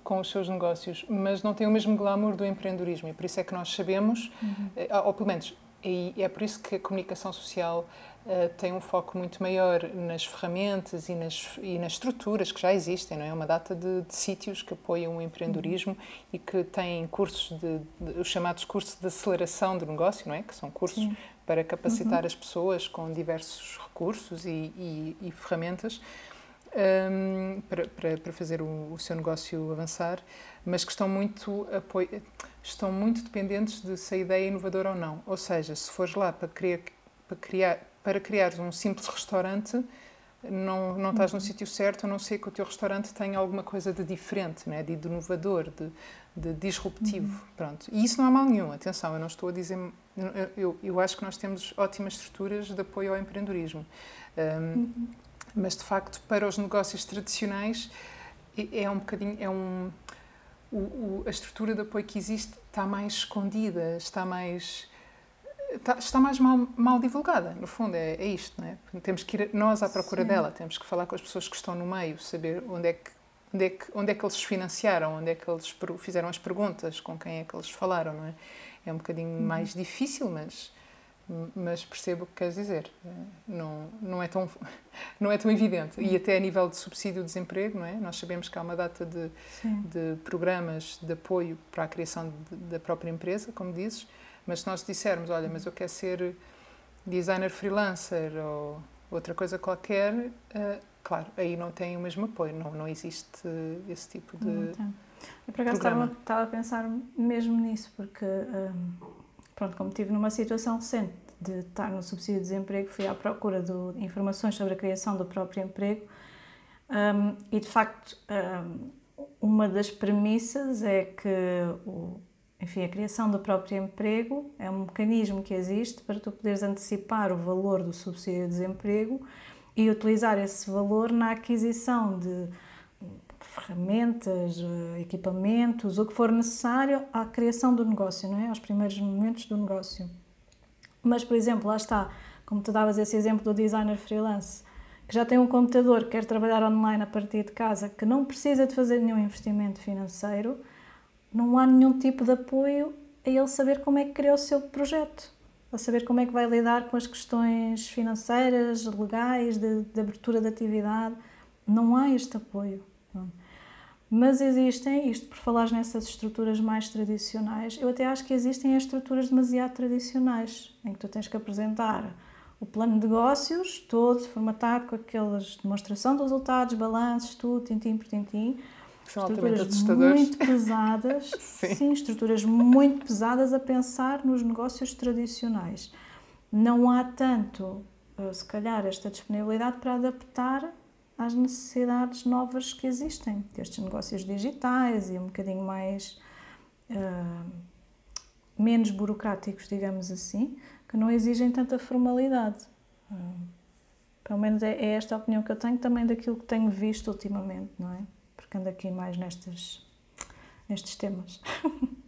Speaker 3: com os seus negócios, mas não tem o mesmo glamour do empreendedorismo e por isso é que nós sabemos, uhum. Eh, ou pelo menos e é por isso que a comunicação social uh, tem um foco muito maior nas ferramentas e nas, e nas estruturas que já existem, não é? Uma data de, de sítios que apoiam o empreendedorismo uhum. e que têm cursos, de, de, os chamados cursos de aceleração do negócio, não é? Que são cursos Sim. para capacitar uhum. as pessoas com diversos recursos e, e, e ferramentas um, para, para, para, fazer o, o, seu negócio avançar, mas que estão muito, apoio, estão muito dependentes de se a ideia é inovadora ou não. Ou seja, se fores lá para criar, para criar, para criar um simples restaurante, não, não estás no uhum. sítio certo, a não ser que o teu restaurante tenha alguma coisa de diferente, né? de inovador, de, de disruptivo. Uhum. Pronto. E isso não há mal nenhum, atenção, eu não estou a dizer. Eu, eu, eu acho que nós temos ótimas estruturas de apoio ao empreendedorismo. Um, uhum. Mas, de facto, para os negócios tradicionais, é, é um bocadinho. É um, o, o, a estrutura de apoio que existe está mais escondida, está mais. Está, está mais mal, mal, divulgada, no fundo, é, é, isto, não é? Temos que ir nós à procura Sim. dela, temos que falar com as pessoas que estão no meio, saber onde é que onde é que, onde é que eles financiaram, onde é que eles fizeram as perguntas, com quem é que eles falaram, não é? É um bocadinho uhum. mais difícil, mas, mas percebo o que queres dizer. Não, não, é tão, não é tão evidente. E até a nível de subsídio de desemprego, não é? Nós sabemos que há uma data de, de programas de apoio para a criação de, da própria empresa, como dizes, mas se nós dissermos, olha, mas eu quero ser designer freelancer ou outra coisa qualquer, uh, claro, aí não tem o mesmo apoio, não, não existe esse tipo de. Não
Speaker 1: eu por acaso estava, estava, a pensar mesmo nisso, porque, um, pronto, como estive numa situação recente de estar no subsídio de desemprego, fui à procura de informações sobre a criação do próprio emprego um, e, de facto, um, uma das premissas é que o, enfim, a criação do próprio emprego é um mecanismo que existe para tu poderes antecipar o valor do subsídio de desemprego e utilizar esse valor na aquisição de ferramentas, eh, equipamentos, o que for necessário à criação do negócio, não é? Aos primeiros momentos do negócio. Mas, por exemplo, lá está, como tu davas esse exemplo do designer freelance, que já tem um computador, quer trabalhar online a partir de casa, que não precisa de fazer nenhum investimento financeiro, não há nenhum tipo de apoio a ele saber como é que criou o seu projeto, a saber como é que vai lidar com as questões financeiras, legais, de, de abertura de atividade. Não há este apoio. Mas existem, isto por falar nessas estruturas mais tradicionais, eu até acho que existem as estruturas demasiado tradicionais, em que tu tens que apresentar o plano de negócios todo formatado com aquelas demonstração de resultados, balanços, tudo, tintim por tintim.
Speaker 3: São estruturas muito
Speaker 1: pesadas, sim. sim, estruturas muito pesadas a pensar nos negócios tradicionais. Não há tanto, eh, se calhar, esta disponibilidade para adaptar às necessidades novas que existem, destes negócios digitais e um bocadinho mais. Uh, menos burocráticos, digamos assim, que não exigem tanta formalidade. Uh, pelo menos é, é, esta a opinião que eu tenho também daquilo que tenho visto ultimamente, não é? Porque ando aqui mais nestes, nestes temas.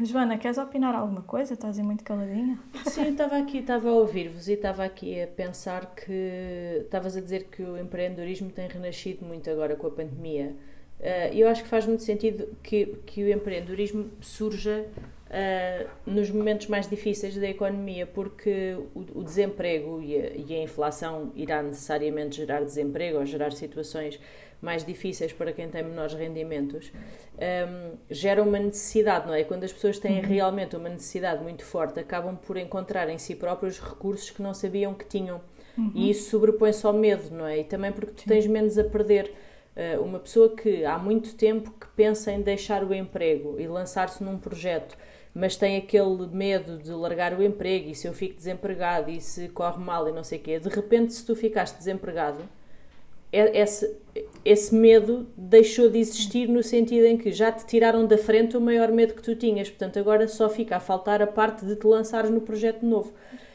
Speaker 1: Joana, queres opinar alguma coisa? Estás aí muito caladinha?
Speaker 2: Sim, eu estava aqui, estava a ouvir-vos e estava aqui a pensar que estavas a dizer que o empreendedorismo tem renascido muito agora com a pandemia. Uh, eu acho que faz muito sentido que, que o empreendedorismo surja uh, nos momentos mais difíceis da economia, porque o, o desemprego e a, e a inflação irá necessariamente gerar desemprego ou gerar situações mais difíceis para quem tem menores rendimentos, um, gera uma necessidade, não é? Quando as pessoas têm uhum. realmente uma necessidade muito forte, acabam por encontrar em si próprios recursos que não sabiam que tinham. Uhum. E isso sobrepõe-se ao medo, não é? E também porque tu tens menos a perder. Uh, uma pessoa que há muito tempo que pensa em deixar o emprego e lançar-se num projeto, mas tem aquele medo de largar o emprego e se eu fico desempregado e se corre mal e não sei o quê, de repente se tu ficaste desempregado, esse, esse medo deixou de existir no sentido em que já te tiraram da frente o maior medo que tu tinhas. Portanto, agora só fica a faltar a parte de te lançares no projeto novo.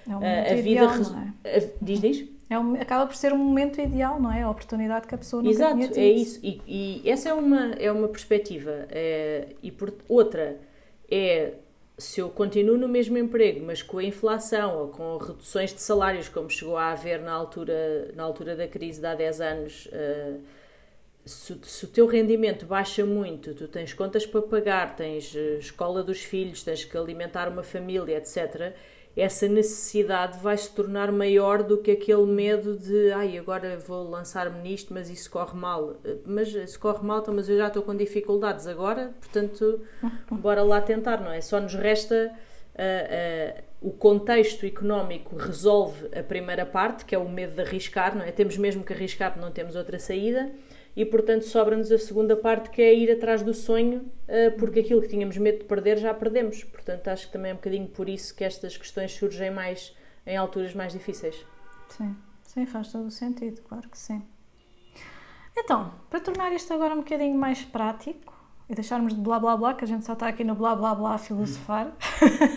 Speaker 1: É um momento a ideal, vida não
Speaker 2: é? Diz, diz?
Speaker 1: É um, acaba por ser um momento ideal, não é? A oportunidade que a pessoa nunca
Speaker 2: Exato, é isso. E, e, essa é uma, é uma perspectiva. É, e por, outra é se eu continuo no mesmo emprego, mas com a inflação ou com reduções de salários, como chegou a haver na altura, na altura da crise de há 10 anos, uh, se, se, o teu rendimento baixa muito, tu tens contas para pagar, tens uh, escola dos filhos, tens que alimentar uma família, etc., essa necessidade vai se tornar maior do que aquele medo de ai, agora vou lançar-me nisto, mas isso corre mal. Mas se corre mal, então, mas eu já estou com dificuldades agora, portanto, bora lá tentar, não é? Só nos resta uh, uh, o contexto económico resolve a primeira parte, que é o medo de arriscar, não é? Temos mesmo que arriscar porque não temos outra saída e portanto sobra-nos a segunda parte que é ir atrás do sonho, eh, porque aquilo que tínhamos medo de perder já perdemos. Portanto, acho que também é um bocadinho por isso que estas questões surgem mais em alturas mais difíceis.
Speaker 1: Sim, sim, faz todo o sentido, claro que sim. Então, para tornar isto agora um bocadinho mais prático e deixarmos de blá blá blá, que a gente só está aqui no blá blá blá a filosofar,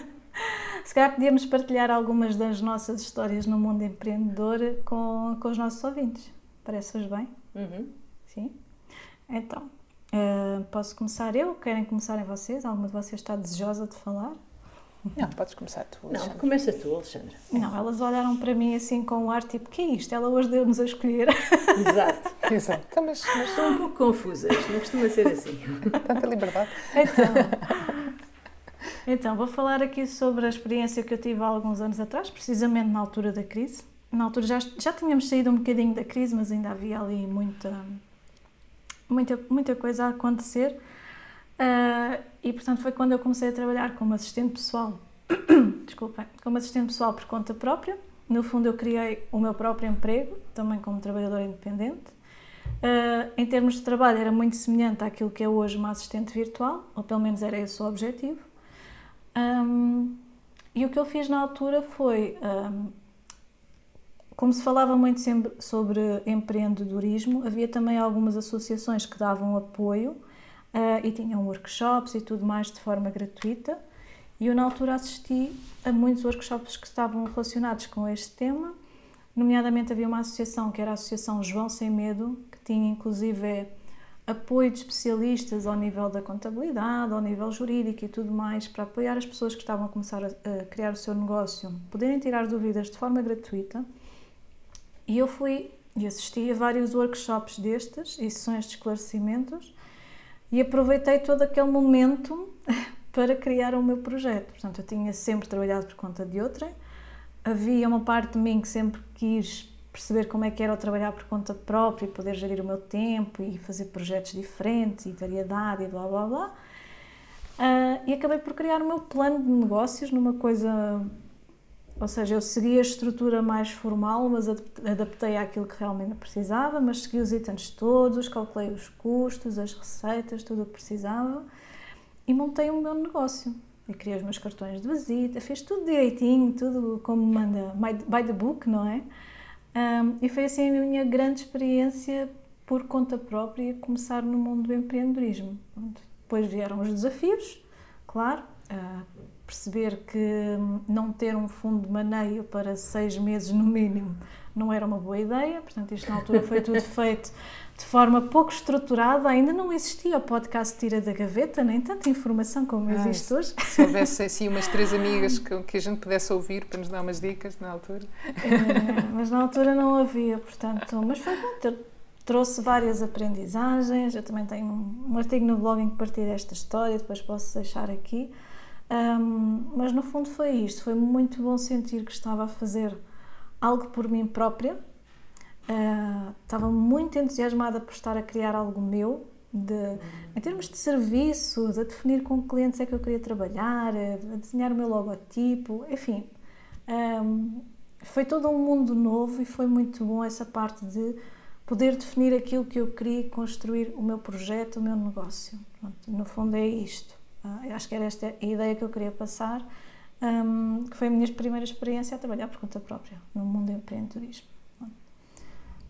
Speaker 1: se calhar podíamos partilhar algumas das nossas histórias no mundo empreendedor com, com os nossos ouvintes. Parece-vos bem?
Speaker 2: Uhum.
Speaker 1: Sim? Então, uh, posso começar eu? Querem começarem vocês? Alguma de vocês está desejosa de falar?
Speaker 3: Não, podes começar tu.
Speaker 2: Alexandre. Não, começa tu, Alexandra.
Speaker 1: Não, elas olharam para mim assim com um ar tipo: que é isto? Ela hoje deu-nos a escolher.
Speaker 2: Exato.
Speaker 3: Exato. Então, mas, mas...
Speaker 2: Estão um pouco confusas, não costuma ser assim.
Speaker 3: Tanta liberdade.
Speaker 1: Então. Então, vou falar aqui sobre a experiência que eu tive há alguns anos atrás, precisamente na altura da crise. Na altura já, já tínhamos saído um bocadinho da crise, mas ainda havia ali muita, muita, muita coisa a acontecer. Uh, e portanto foi quando eu comecei a trabalhar como assistente pessoal, desculpem, como assistente pessoal por conta própria. No fundo, eu criei o meu próprio emprego, também como trabalhadora independente. Uh, em termos de trabalho, era muito semelhante àquilo que é hoje uma assistente virtual, ou pelo menos era esse o objetivo. Um, e o que eu fiz na altura foi, um, como se falava muito sempre sobre empreendedorismo, havia também algumas associações que davam apoio uh, e tinham workshops e tudo mais de forma gratuita. E eu, na altura, assisti a muitos workshops que estavam relacionados com este tema, nomeadamente havia uma associação que era a Associação João Sem Medo, que tinha inclusive apoio de especialistas ao nível da contabilidade, ao nível jurídico e tudo mais, para apoiar as pessoas que estavam a começar a, criar o seu negócio, poderem tirar dúvidas de forma gratuita. E eu fui e assisti a vários workshops destes e sessões de esclarecimentos e aproveitei todo aquele momento para criar o meu projeto. Portanto, eu tinha sempre trabalhado por conta de outrem. Havia uma parte de mim que sempre quis perceber como é que era o trabalhar por conta própria e poder gerir o meu tempo e fazer projetos diferentes e variedade e blá blá blá. Uh, e acabei por criar o meu plano de negócios numa coisa. Ou seja, eu segui a estrutura mais formal, mas adaptei àquilo que realmente precisava, mas segui os itens todos, calculei os custos, as receitas, tudo o que precisava e montei o meu negócio. E criei os meus cartões de visita, fiz tudo direitinho, tudo como manda, by the book, não é? Um, e foi assim a minha grande experiência por conta própria começar no mundo do empreendedorismo. Depois vieram os desafios, claro, uh, perceber que não ter um fundo de maneio para seis meses no mínimo não era uma boa ideia, portanto, isto na altura foi tudo feito de forma pouco estruturada, ainda não existia o podcast Tira da Gaveta, nem tanta informação como existe hoje.
Speaker 3: Se houvesse assim umas três amigas que, que, a gente pudesse ouvir para nos dar umas dicas na altura.
Speaker 1: É, mas na altura não havia, portanto, mas foi bom trouxe várias aprendizagens, eu também tenho um, um artigo no blog em que partilho esta história, depois posso deixar aqui, um, mas no fundo foi isto, foi muito bom sentir que estava a fazer algo por mim própria, Uh, estava muito entusiasmada por estar a criar algo meu, de, em termos de serviços, a definir com clientes é que eu queria trabalhar, a desenhar o meu logotipo, enfim. Um, foi todo um mundo novo e foi muito bom essa parte de poder definir aquilo que eu queria construir o meu projeto, o meu negócio. Pronto, no fundo é isto. Uh, acho que era esta a ideia que eu queria passar, um, que foi a minha primeira experiência a trabalhar por conta própria no mundo do empreendedorismo.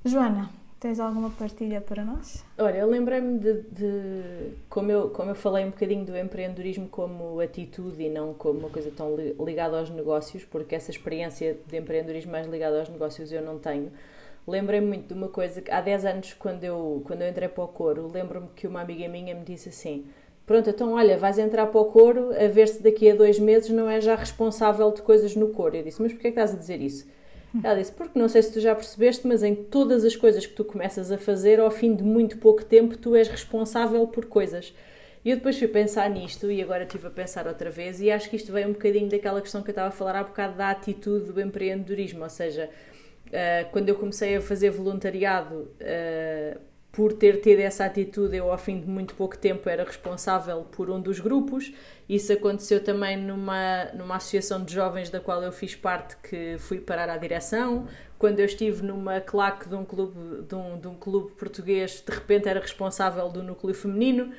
Speaker 1: Joana, tens alguma partilha para nós?
Speaker 2: Olha, eu lembrei-me de, de, como, eu, como eu falei um bocadinho do empreendedorismo como atitude e não como uma coisa tão ligada aos negócios, porque essa experiência de empreendedorismo mais ligada aos negócios eu não tenho. Lembrei-me muito de uma coisa que há 10 anos, quando eu, quando eu entrei para o coro, lembro-me que uma amiga minha me disse assim: Pronto, então olha, vais entrar para o coro a ver se daqui a dois meses não é já responsável de coisas no coro. Eu disse: Mas porquê é que estás a dizer isso? Ela disse: Porque não sei se tu já percebeste, mas em todas as coisas que tu começas a fazer, ao fim de muito pouco tempo, tu és responsável por coisas. E eu depois fui pensar nisto e agora estive a pensar outra vez, e acho que isto veio um bocadinho daquela questão que eu estava a falar há bocado da atitude do empreendedorismo. Ou seja, uh, quando eu comecei a fazer voluntariado. Por ter tido essa atitude, eu ao fim de muito pouco tempo era responsável por um dos grupos. Isso aconteceu também numa, numa associação de jovens da qual eu fiz parte, que fui parar à direção. Quando eu estive numa claque de um clube, de um, de um clube português, de repente era responsável do núcleo feminino.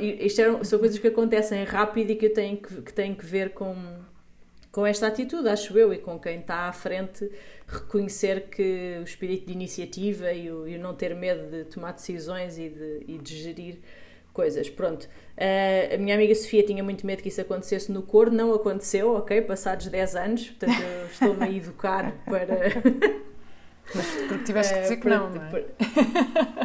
Speaker 2: Isto eram, são coisas que acontecem rápido e que eu tenho que, que, tenho que ver com, com esta atitude, acho eu, e com quem está à frente reconhecer que o espírito de iniciativa e o, e o não ter medo de tomar decisões e de, e de gerir coisas. Pronto, uh, a minha amiga Sofia tinha muito medo que isso acontecesse no coro, não aconteceu, ok? Passados 10 anos, portanto estou-me a educar para.
Speaker 3: Mas porque tiveste que dizer que não, não é?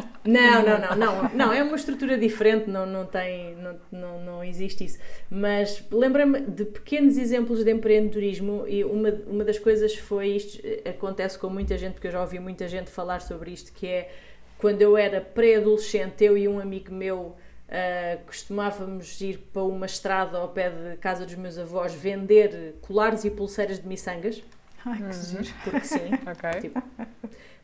Speaker 2: Não, não, não, não, não, é uma estrutura diferente, não, não tem, não, não, não existe isso. Mas lembra-me de pequenos exemplos de empreendedorismo e uma, uma das coisas foi isto, acontece com muita gente, porque eu já ouvi muita gente falar sobre isto, que é quando eu era pré-adolescente, eu e um amigo meu Uh, costumávamos ir para uma estrada ao pé de casa dos meus avós vender colares e pulseiras de miçangas.
Speaker 1: Ai, que uhum. giro.
Speaker 2: Porque sim. tipo,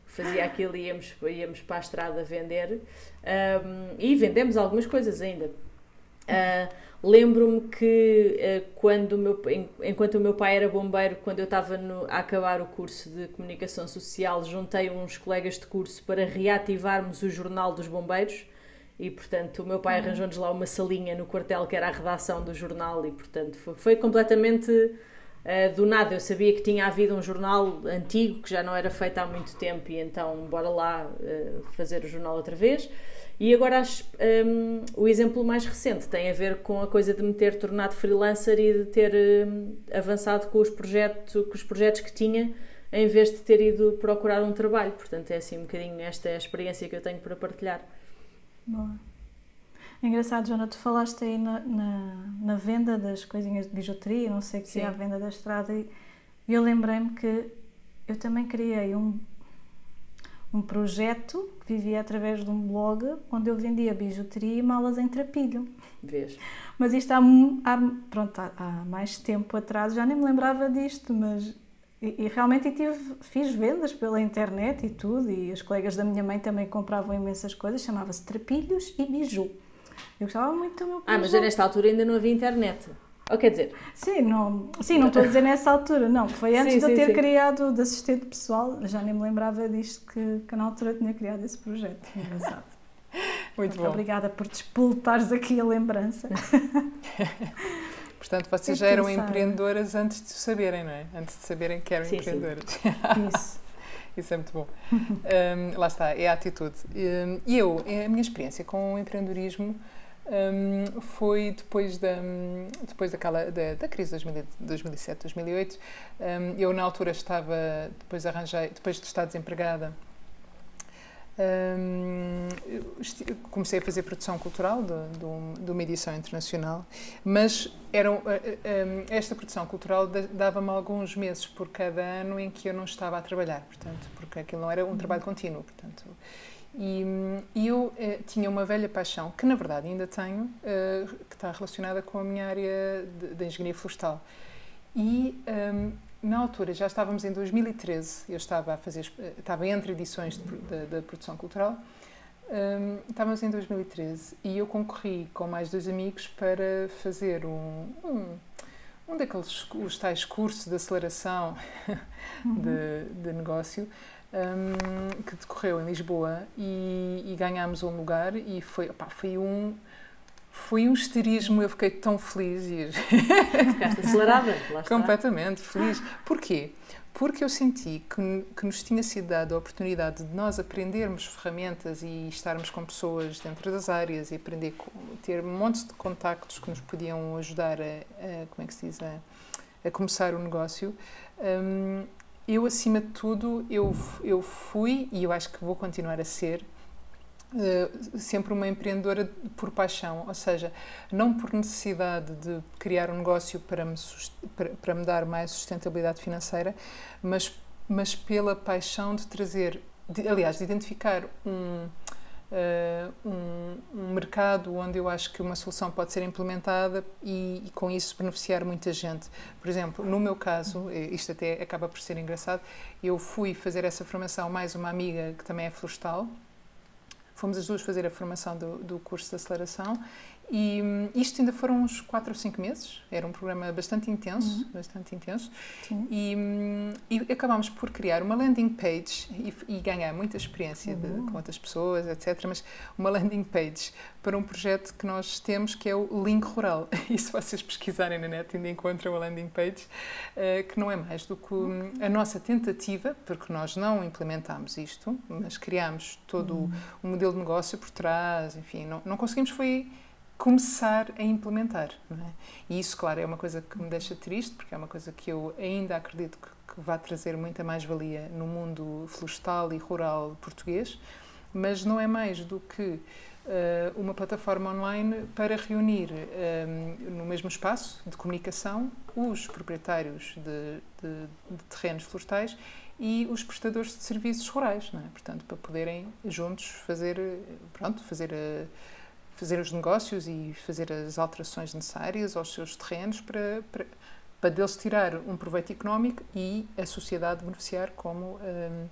Speaker 2: fazia aquilo e íamos, íamos para a estrada vender. Um, e vendemos algumas coisas ainda. Uh, Lembro-me que uh, quando o meu, enquanto o meu pai era bombeiro, quando eu estava a acabar o curso de comunicação social, juntei uns colegas de curso para reativarmos o jornal dos bombeiros e portanto o meu pai uhum. arranjou-nos lá uma salinha no quartel que era a redação do jornal e portanto foi, foi completamente uh, do nada. Eu sabia que tinha havido um jornal antigo que já não era feito há muito tempo e então bora lá uh, fazer o jornal outra vez. E agora acho, um, o exemplo mais recente tem a ver com a coisa de me ter tornado freelancer e de ter um, avançado com os, projetos, com os projetos que tinha em vez de ter ido procurar um trabalho. Portanto, é assim um bocadinho esta experiência que eu tenho para partilhar.
Speaker 1: Boa. É engraçado, Joana, tu falaste aí na, na, na, venda das coisinhas de bijuteria, não sei o que é a venda da estrada, e eu lembrei-me que eu também criei um um projeto que vivia através de um blog onde eu vendia bijuteria e malas em trapilho.
Speaker 2: Vês?
Speaker 1: Mas isto há, há pronto, há, há, mais tempo atrás, já nem me lembrava disto, mas e, e realmente tive, fiz vendas pela internet e tudo, e os colegas da minha mãe também compravam imensas coisas, chamava-se Trapilhos e Biju. Eu gostava muito do meu
Speaker 2: projeto. Ah, mas nesta altura ainda não havia internet. Ou quer dizer?
Speaker 1: Sim, não, sim, não estou a dizer nessa altura, não. Foi antes sim, de eu ter sim. criado de assistente pessoal, já nem me lembrava disto que, que na altura tinha criado esse projeto. Engraçado.
Speaker 3: Muito bom.
Speaker 1: Obrigada por despoletares aqui a lembrança.
Speaker 3: Portanto, vocês já eram empreendedoras antes de saberem, não é? Antes de saberem que eram sim, empreendedoras.
Speaker 1: Isso.
Speaker 3: Isso é muito bom. Um, lá está, é a atitude. E eu, a minha experiência com o empreendedorismo um, foi depois da, depois daquela, da, da crise de 2007, 2008. Um, eu, na altura, estava, depois arranjei, depois de estar desempregada, um, comecei a fazer produção cultural de, de, de, uma edição internacional, mas era, esta produção cultural dava-me alguns meses por cada ano em que eu não estava a trabalhar, portanto, porque aquilo não era um trabalho contínuo, portanto. E, e eu eh, tinha uma velha paixão, que na verdade ainda tenho, eh, que está relacionada com a minha área de, engenharia florestal. E um, na altura, já estávamos em 2013, eu estava a fazer, estava entre edições da produção cultural, um, estávamos em 2013 e eu concorri com mais dois amigos para fazer um, um, um daqueles os tais cursos de aceleração uhum. de, de negócio um, que decorreu em Lisboa e, e ganhámos um lugar e foi, opá, foi um foi um esterismo, eu fiquei tão feliz e
Speaker 2: ficaste acelerada,
Speaker 3: completamente feliz. Porquê? Porque eu senti que, que nos tinha sido dada a oportunidade de nós aprendermos ferramentas e estarmos com pessoas dentro das áreas e aprender ter montes de contactos que nos podiam ajudar a, a como é que se diz a, a começar o negócio. Um, eu, acima de tudo, eu, eu fui e eu acho que vou continuar a ser Uh, sempre uma empreendedora por paixão, ou seja, não por necessidade de criar um negócio para me, para, para me dar mais sustentabilidade financeira, mas, mas pela paixão de trazer, de, aliás, de identificar um, uh, um, um, mercado onde eu acho que uma solução pode ser implementada e, e, com isso beneficiar muita gente. Por exemplo, no meu caso, isto até acaba por ser engraçado, eu fui fazer essa formação mais uma amiga que também é florestal. Fomos as duas fazer a formação do, do curso de aceleração e hum, isto ainda foram uns 4 ou 5 meses, era um programa bastante intenso, uhum. bastante intenso. E, hum, e, acabámos por criar uma landing page e, e ganhar muita experiência uhum. de, com outras pessoas, etc. Mas uma landing page para um projeto que nós temos que é o Link Rural. E se vocês pesquisarem na net ainda encontram a landing page, uh, que não é mais do que hum, a nossa tentativa, porque nós não implementámos isto, mas criámos todo uhum. o modelo de negócio por trás, enfim, não, não conseguimos foi começar a implementar. É? E isso, claro, é uma coisa que me deixa triste, porque é uma coisa que eu ainda acredito que, que vai trazer muita mais-valia no mundo florestal e rural português, mas não é mais do que uh, uma plataforma online para reunir eh, no mesmo espaço de comunicação os proprietários de, de, de terrenos florestais e os prestadores de serviços rurais, é? Portanto, para poderem juntos fazer, pronto, fazer a fazer os negócios e fazer as alterações necessárias aos seus terrenos para, para, para deles tirar um proveito económico e a sociedade beneficiar como, um,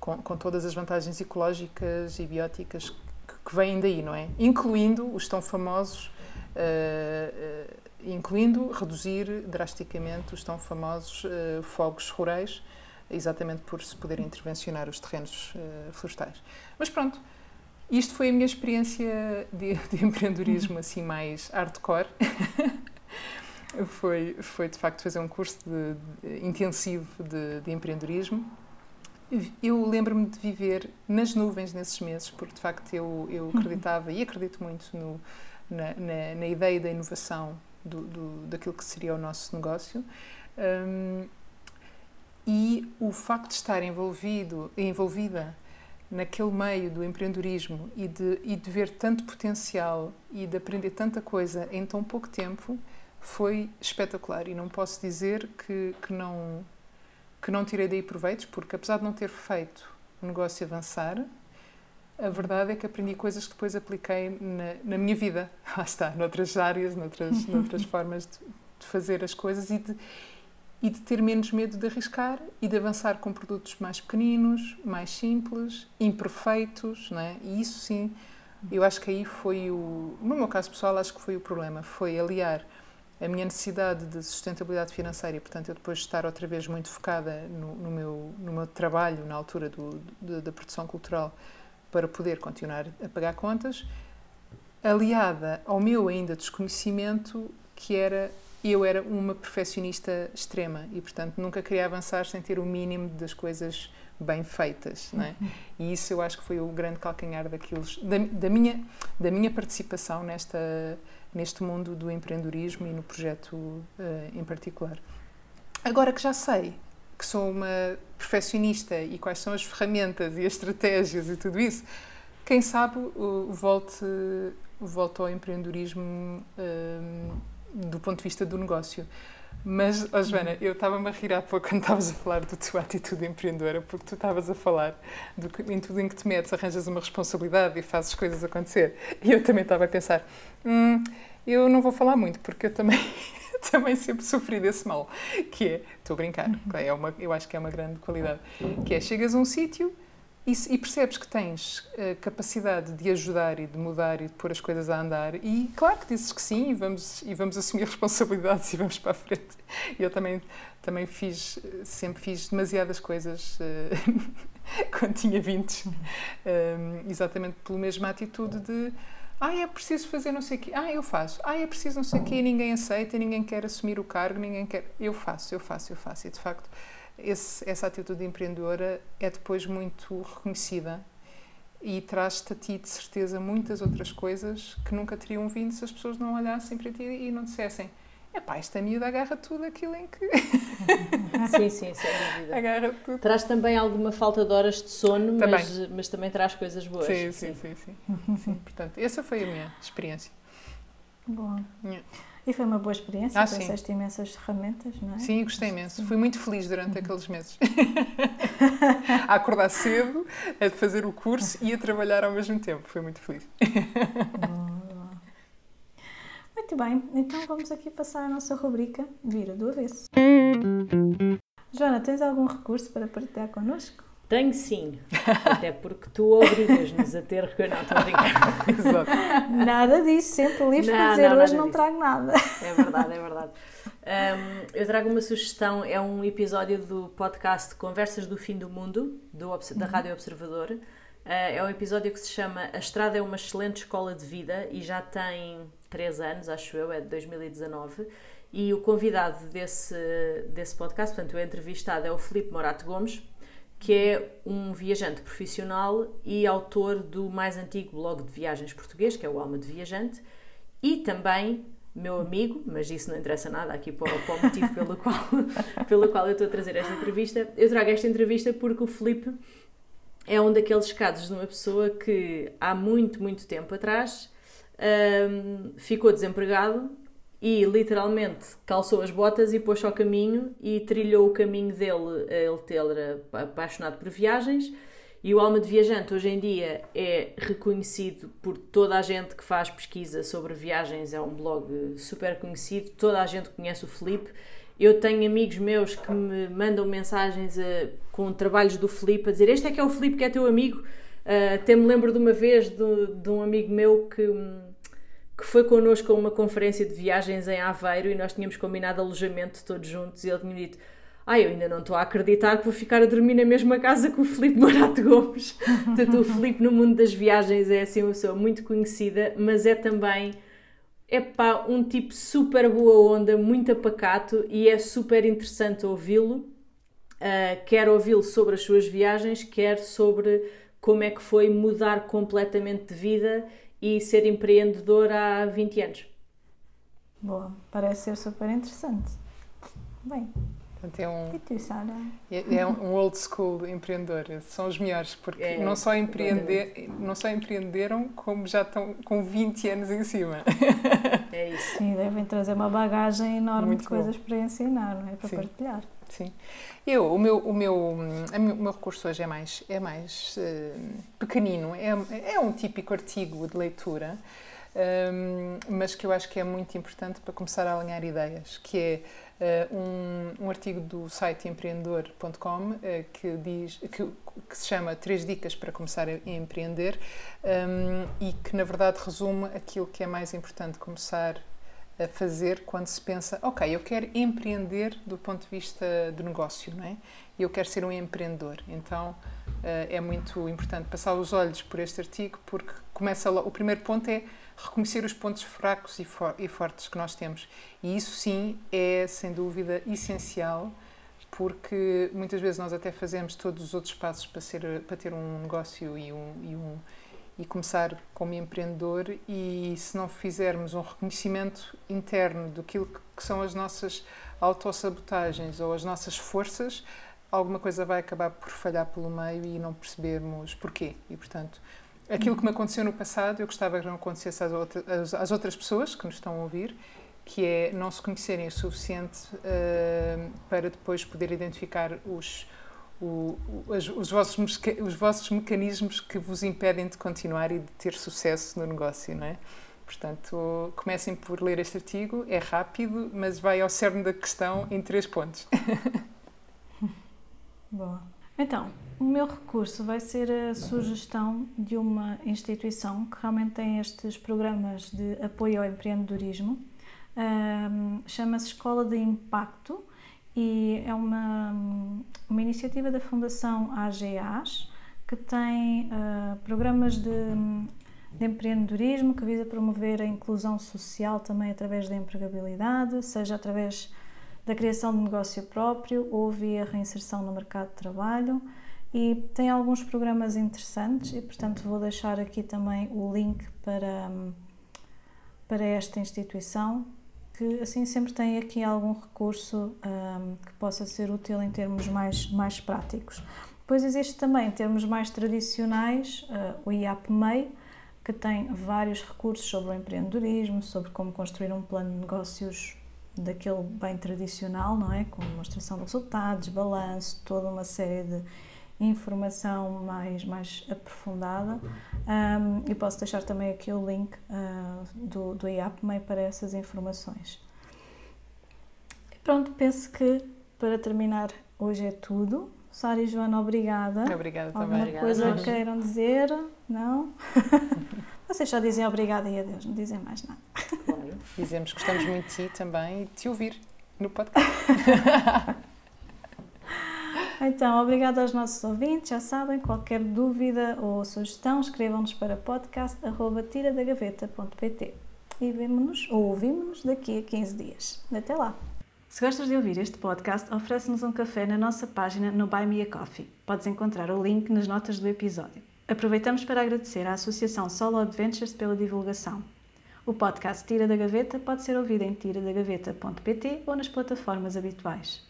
Speaker 3: com, com todas as vantagens ecológicas e bióticas que, que vêm daí, não é? Incluindo os tão famosos, uh, uh, incluindo reduzir drasticamente os tão famosos uh, fogos rurais, exatamente por se poder intervencionar os terrenos florestais. Mas pronto, isto foi a minha experiência de, de empreendedorismo uhum. assim mais hardcore. foi, foi de facto fazer um curso de, de, intensivo de, de empreendedorismo. Eu lembro-me de viver nas nuvens nesses meses, porque de facto eu, eu uhum. acreditava e acredito muito no, na, na, na, ideia da inovação do, do, daquilo que seria o nosso negócio. Um, e o facto de estar envolvido, envolvida naquele meio do empreendedorismo e de, e de ver tanto potencial e de aprender tanta coisa em tão pouco tempo foi espetacular. E não posso dizer que, que, não, que não tirei daí proveitos, porque apesar de não ter feito o negócio avançar, a verdade é que aprendi coisas que depois apliquei na, na minha vida. Lá está, noutras áreas, noutras, noutras formas de, de fazer as coisas e de, e de ter menos medo de arriscar e de avançar com produtos mais pequeninos, mais simples, imperfeitos, não é? E isso sim, eu acho que aí foi o, no meu caso pessoal, acho que foi o problema, foi aliar a minha necessidade de sustentabilidade financeira portanto, eu depois estar outra vez muito focada no, no meu, no meu trabalho na altura do, do, da produção cultural para poder continuar a pagar contas, aliada ao meu ainda desconhecimento que era eu era uma perfeccionista extrema e, portanto, nunca queria avançar sem ter o mínimo das coisas bem feitas, é? E isso eu acho que foi o grande calcanhar daqueles, da, da, minha, da minha participação nesta, neste mundo do empreendedorismo e no projeto uh, em particular. Agora que já sei que sou uma perfeccionista e quais são as ferramentas e as estratégias e tudo isso, quem sabe uh, volte, volte ao empreendedorismo uh, do ponto de vista do negócio. Mas, oh Joana, eu estava-me a rir há pouco quando estavas a falar da tua atitude empreendedora, porque tu estavas a falar do em tudo em que te metes, arranjas uma responsabilidade e fazes coisas acontecer. E eu também estava a pensar, hum, eu não vou falar muito, porque eu também, também sempre sofri desse mal, que é, estou a brincar, uhum. é uma, eu acho que é uma grande qualidade, que é, chegas a um sítio e, e, percebes que tens a capacidade de ajudar e de mudar e de pôr as coisas a andar e claro que dizes que sim e vamos, e vamos assumir responsabilidades e vamos para a frente. Eu também, também fiz, sempre fiz demasiadas coisas uh, quando tinha 20, um, exatamente pela mesma atitude de ah, é preciso fazer não sei o quê. Ah, eu faço. Ah, é preciso não sei o quê. E ninguém aceita, ninguém quer assumir o cargo, ninguém quer. Eu faço, eu faço, eu faço. E de facto, esse, essa atitude empreendedora é depois muito reconhecida e traz-te a ti, de certeza, muitas outras coisas que nunca teriam vindo se as pessoas não olhassem para ti e não dissessem epá, esta miúda agarra tudo aquilo em que...
Speaker 2: sim, sim, sem dúvida.
Speaker 3: Agarra tudo.
Speaker 2: Traz também alguma falta de horas de sono, também. Mas, mas também traz coisas boas.
Speaker 3: Sim, sim, sim. sim, sim. sim. Portanto, essa foi a minha experiência.
Speaker 1: Bom. Yeah. E foi uma boa experiência, ah, trouxeste imensas ferramentas, não é?
Speaker 3: Sim, gostei imenso. Fui muito feliz durante uhum. aqueles meses. a acordar cedo, a fazer o curso e a trabalhar ao mesmo tempo. Fui muito feliz.
Speaker 1: muito bem, então vamos aqui passar a nossa rubrica Vira do Avesso. Joana, tens algum recurso para partilhar connosco?
Speaker 2: Tenho sim, até porque tu obrigas-nos a ter. Não, estou a brincar.
Speaker 1: Exato. Nada disso, sempre livre para dizer não, hoje não disso. trago nada.
Speaker 2: É verdade, é verdade. Um, eu trago uma sugestão, é um episódio do podcast Conversas do Fim do Mundo, do, da uhum. Rádio Observador. Uh, é um episódio que se chama A Estrada é uma excelente escola de vida e já tem 3 anos, acho eu, é de 2019. E o convidado desse, desse podcast, portanto, o entrevistado é o Felipe Morato Gomes que é um viajante profissional e autor do mais antigo blog de viagens português, que é o Alma de Viajante, e também meu amigo, mas isso não interessa nada aqui para, para o motivo pelo qual, pelo qual eu estou a trazer esta entrevista. Eu trago esta entrevista porque o Felipe é um daqueles casos de uma pessoa que há muito, muito tempo atrás um, ficou desempregado e literalmente calçou as botas e pôs-se ao caminho e trilhou o caminho dele. Ele, ele era apaixonado por viagens E o Alma de Viajante hoje em dia é reconhecido por toda a gente que faz pesquisa sobre viagens, é um blog super conhecido, toda a gente conhece o Felipe. Eu tenho amigos meus que me mandam mensagens a, eh, com trabalhos do Felipe a dizer: Este é que é o Felipe que é teu amigo. Uh, até me lembro de uma vez de, de um amigo meu que, que foi connosco a uma conferência de viagens em Aveiro e nós tínhamos combinado alojamento todos juntos e ele tinha dito ah, eu ainda não estou a acreditar que vou ficar a dormir na mesma casa que o Filipe Morato Gomes. Portanto, o Filipe no mundo das viagens é assim uma pessoa muito conhecida, mas é também é pá, um tipo super boa onda, muito apacato e é super interessante ouvi-lo. Uh, quer ouvi-lo sobre as suas viagens, quer sobre como é que foi mudar completamente de vida e ser empreendedor há 20 anos.
Speaker 1: Boa, parece ser super interessante. Bem,
Speaker 3: Portanto, é um,
Speaker 1: e tu, Sara?
Speaker 3: É, é um old school empreendedor. São os melhores, porque é, não, só empreender, não só empreenderam, como já estão com 20 anos em cima.
Speaker 2: É isso.
Speaker 1: Sim, devem trazer uma bagagem enorme Muito de coisas bom. para ensinar, não é? Para Sim. partilhar.
Speaker 3: Sim. Eu, o meu, o meu, o meu recurso hoje é mais, é mais uh, pequenino. É, é um típico artigo de leitura, um, ehm, mas que eu acho que é muito importante para começar a alinhar ideias, que é uh, um, um, artigo do site empreendedor.com uh, eh, que, diz, que, que, se chama Três Dicas para Começar a Empreender um, e que, na verdade, resume aquilo que é mais importante começar a fazer quando se pensa, ok, eu quero empreender do ponto de vista de negócio, não é? Eu quero ser um empreendedor. Então, uh, é muito importante passar os olhos por este artigo porque começa o primeiro ponto é reconhecer os pontos fracos e, e fortes que nós temos. E isso sim é, sem dúvida, essencial, porque muitas vezes nós até fazemos todos os outros passos para, ser, para ter um negócio e, um, e, um, e começar como empreendedor, e se não fizermos um reconhecimento interno do que são as nossas autossabotagens ou as nossas forças, alguma coisa vai acabar por falhar pelo meio e não percebermos porquê. E, portanto, aquilo que me aconteceu no passado, eu gostava que não acontecesse às, às outras pessoas que nos estão a ouvir, que é não se conhecerem o suficiente uh, para depois poder identificar os, o, os, os, vossos, os vossos mecanismos que vos impedem de continuar e de ter sucesso no negócio, não é? Portanto, comecem por ler este artigo, é rápido, mas vai ao cerne da questão em três pontos.
Speaker 1: Boa. Então, o meu recurso vai ser a sugestão de uma instituição que realmente tem estes programas de apoio ao empreendedorismo. Um, Chama-se Escola de Impacto e é uma, uma iniciativa da Fundação AGAs que tem uh, programas de, de empreendedorismo que visa promover a inclusão social também através da empregabilidade, seja através da criação de negócio próprio ou via reinserção no mercado de trabalho. E tem alguns programas interessantes e, portanto, vou deixar aqui também o link para, para esta instituição, que assim sempre tem aqui algum recurso um, que possa ser útil em termos mais, mais práticos. Depois existe também, em termos mais tradicionais, uh, o IAPMEI, que tem vários recursos sobre o empreendedorismo, sobre como construir um plano de negócios daquele bem tradicional, não é? Com demonstração de resultados, balanço, toda uma série de informação mais, mais aprofundada. Um, e posso deixar também aqui o link uh, do, do IAPMEI para essas informações. E pronto, penso que para terminar hoje é tudo. Sara e Joana, obrigada.
Speaker 3: Obrigada
Speaker 1: Alguma
Speaker 3: também.
Speaker 1: coisa obrigada. queiram dizer? Não? Vocês só dizem obrigada e adeus, não dizem mais nada.
Speaker 3: Claro. Dizemos que gostamos muito de ti também e de te ouvir no podcast.
Speaker 1: então, obrigada aos nossos ouvintes. Já sabem, qualquer dúvida ou sugestão, escrevam-nos para podcast.tiradagaveta.pt e vemo-nos ou ouvimos-nos daqui a 15 dias. Até lá! Se gostas de ouvir este podcast, oferece-nos um café na nossa página no Buy Me a Coffee. Podes encontrar o link nas notas do episódio. Aproveitamos para agradecer à Associação Solo Adventures pela divulgação. O podcast Tira da Gaveta pode ser ouvido em tiradagaveta.pt ou nas plataformas habituais.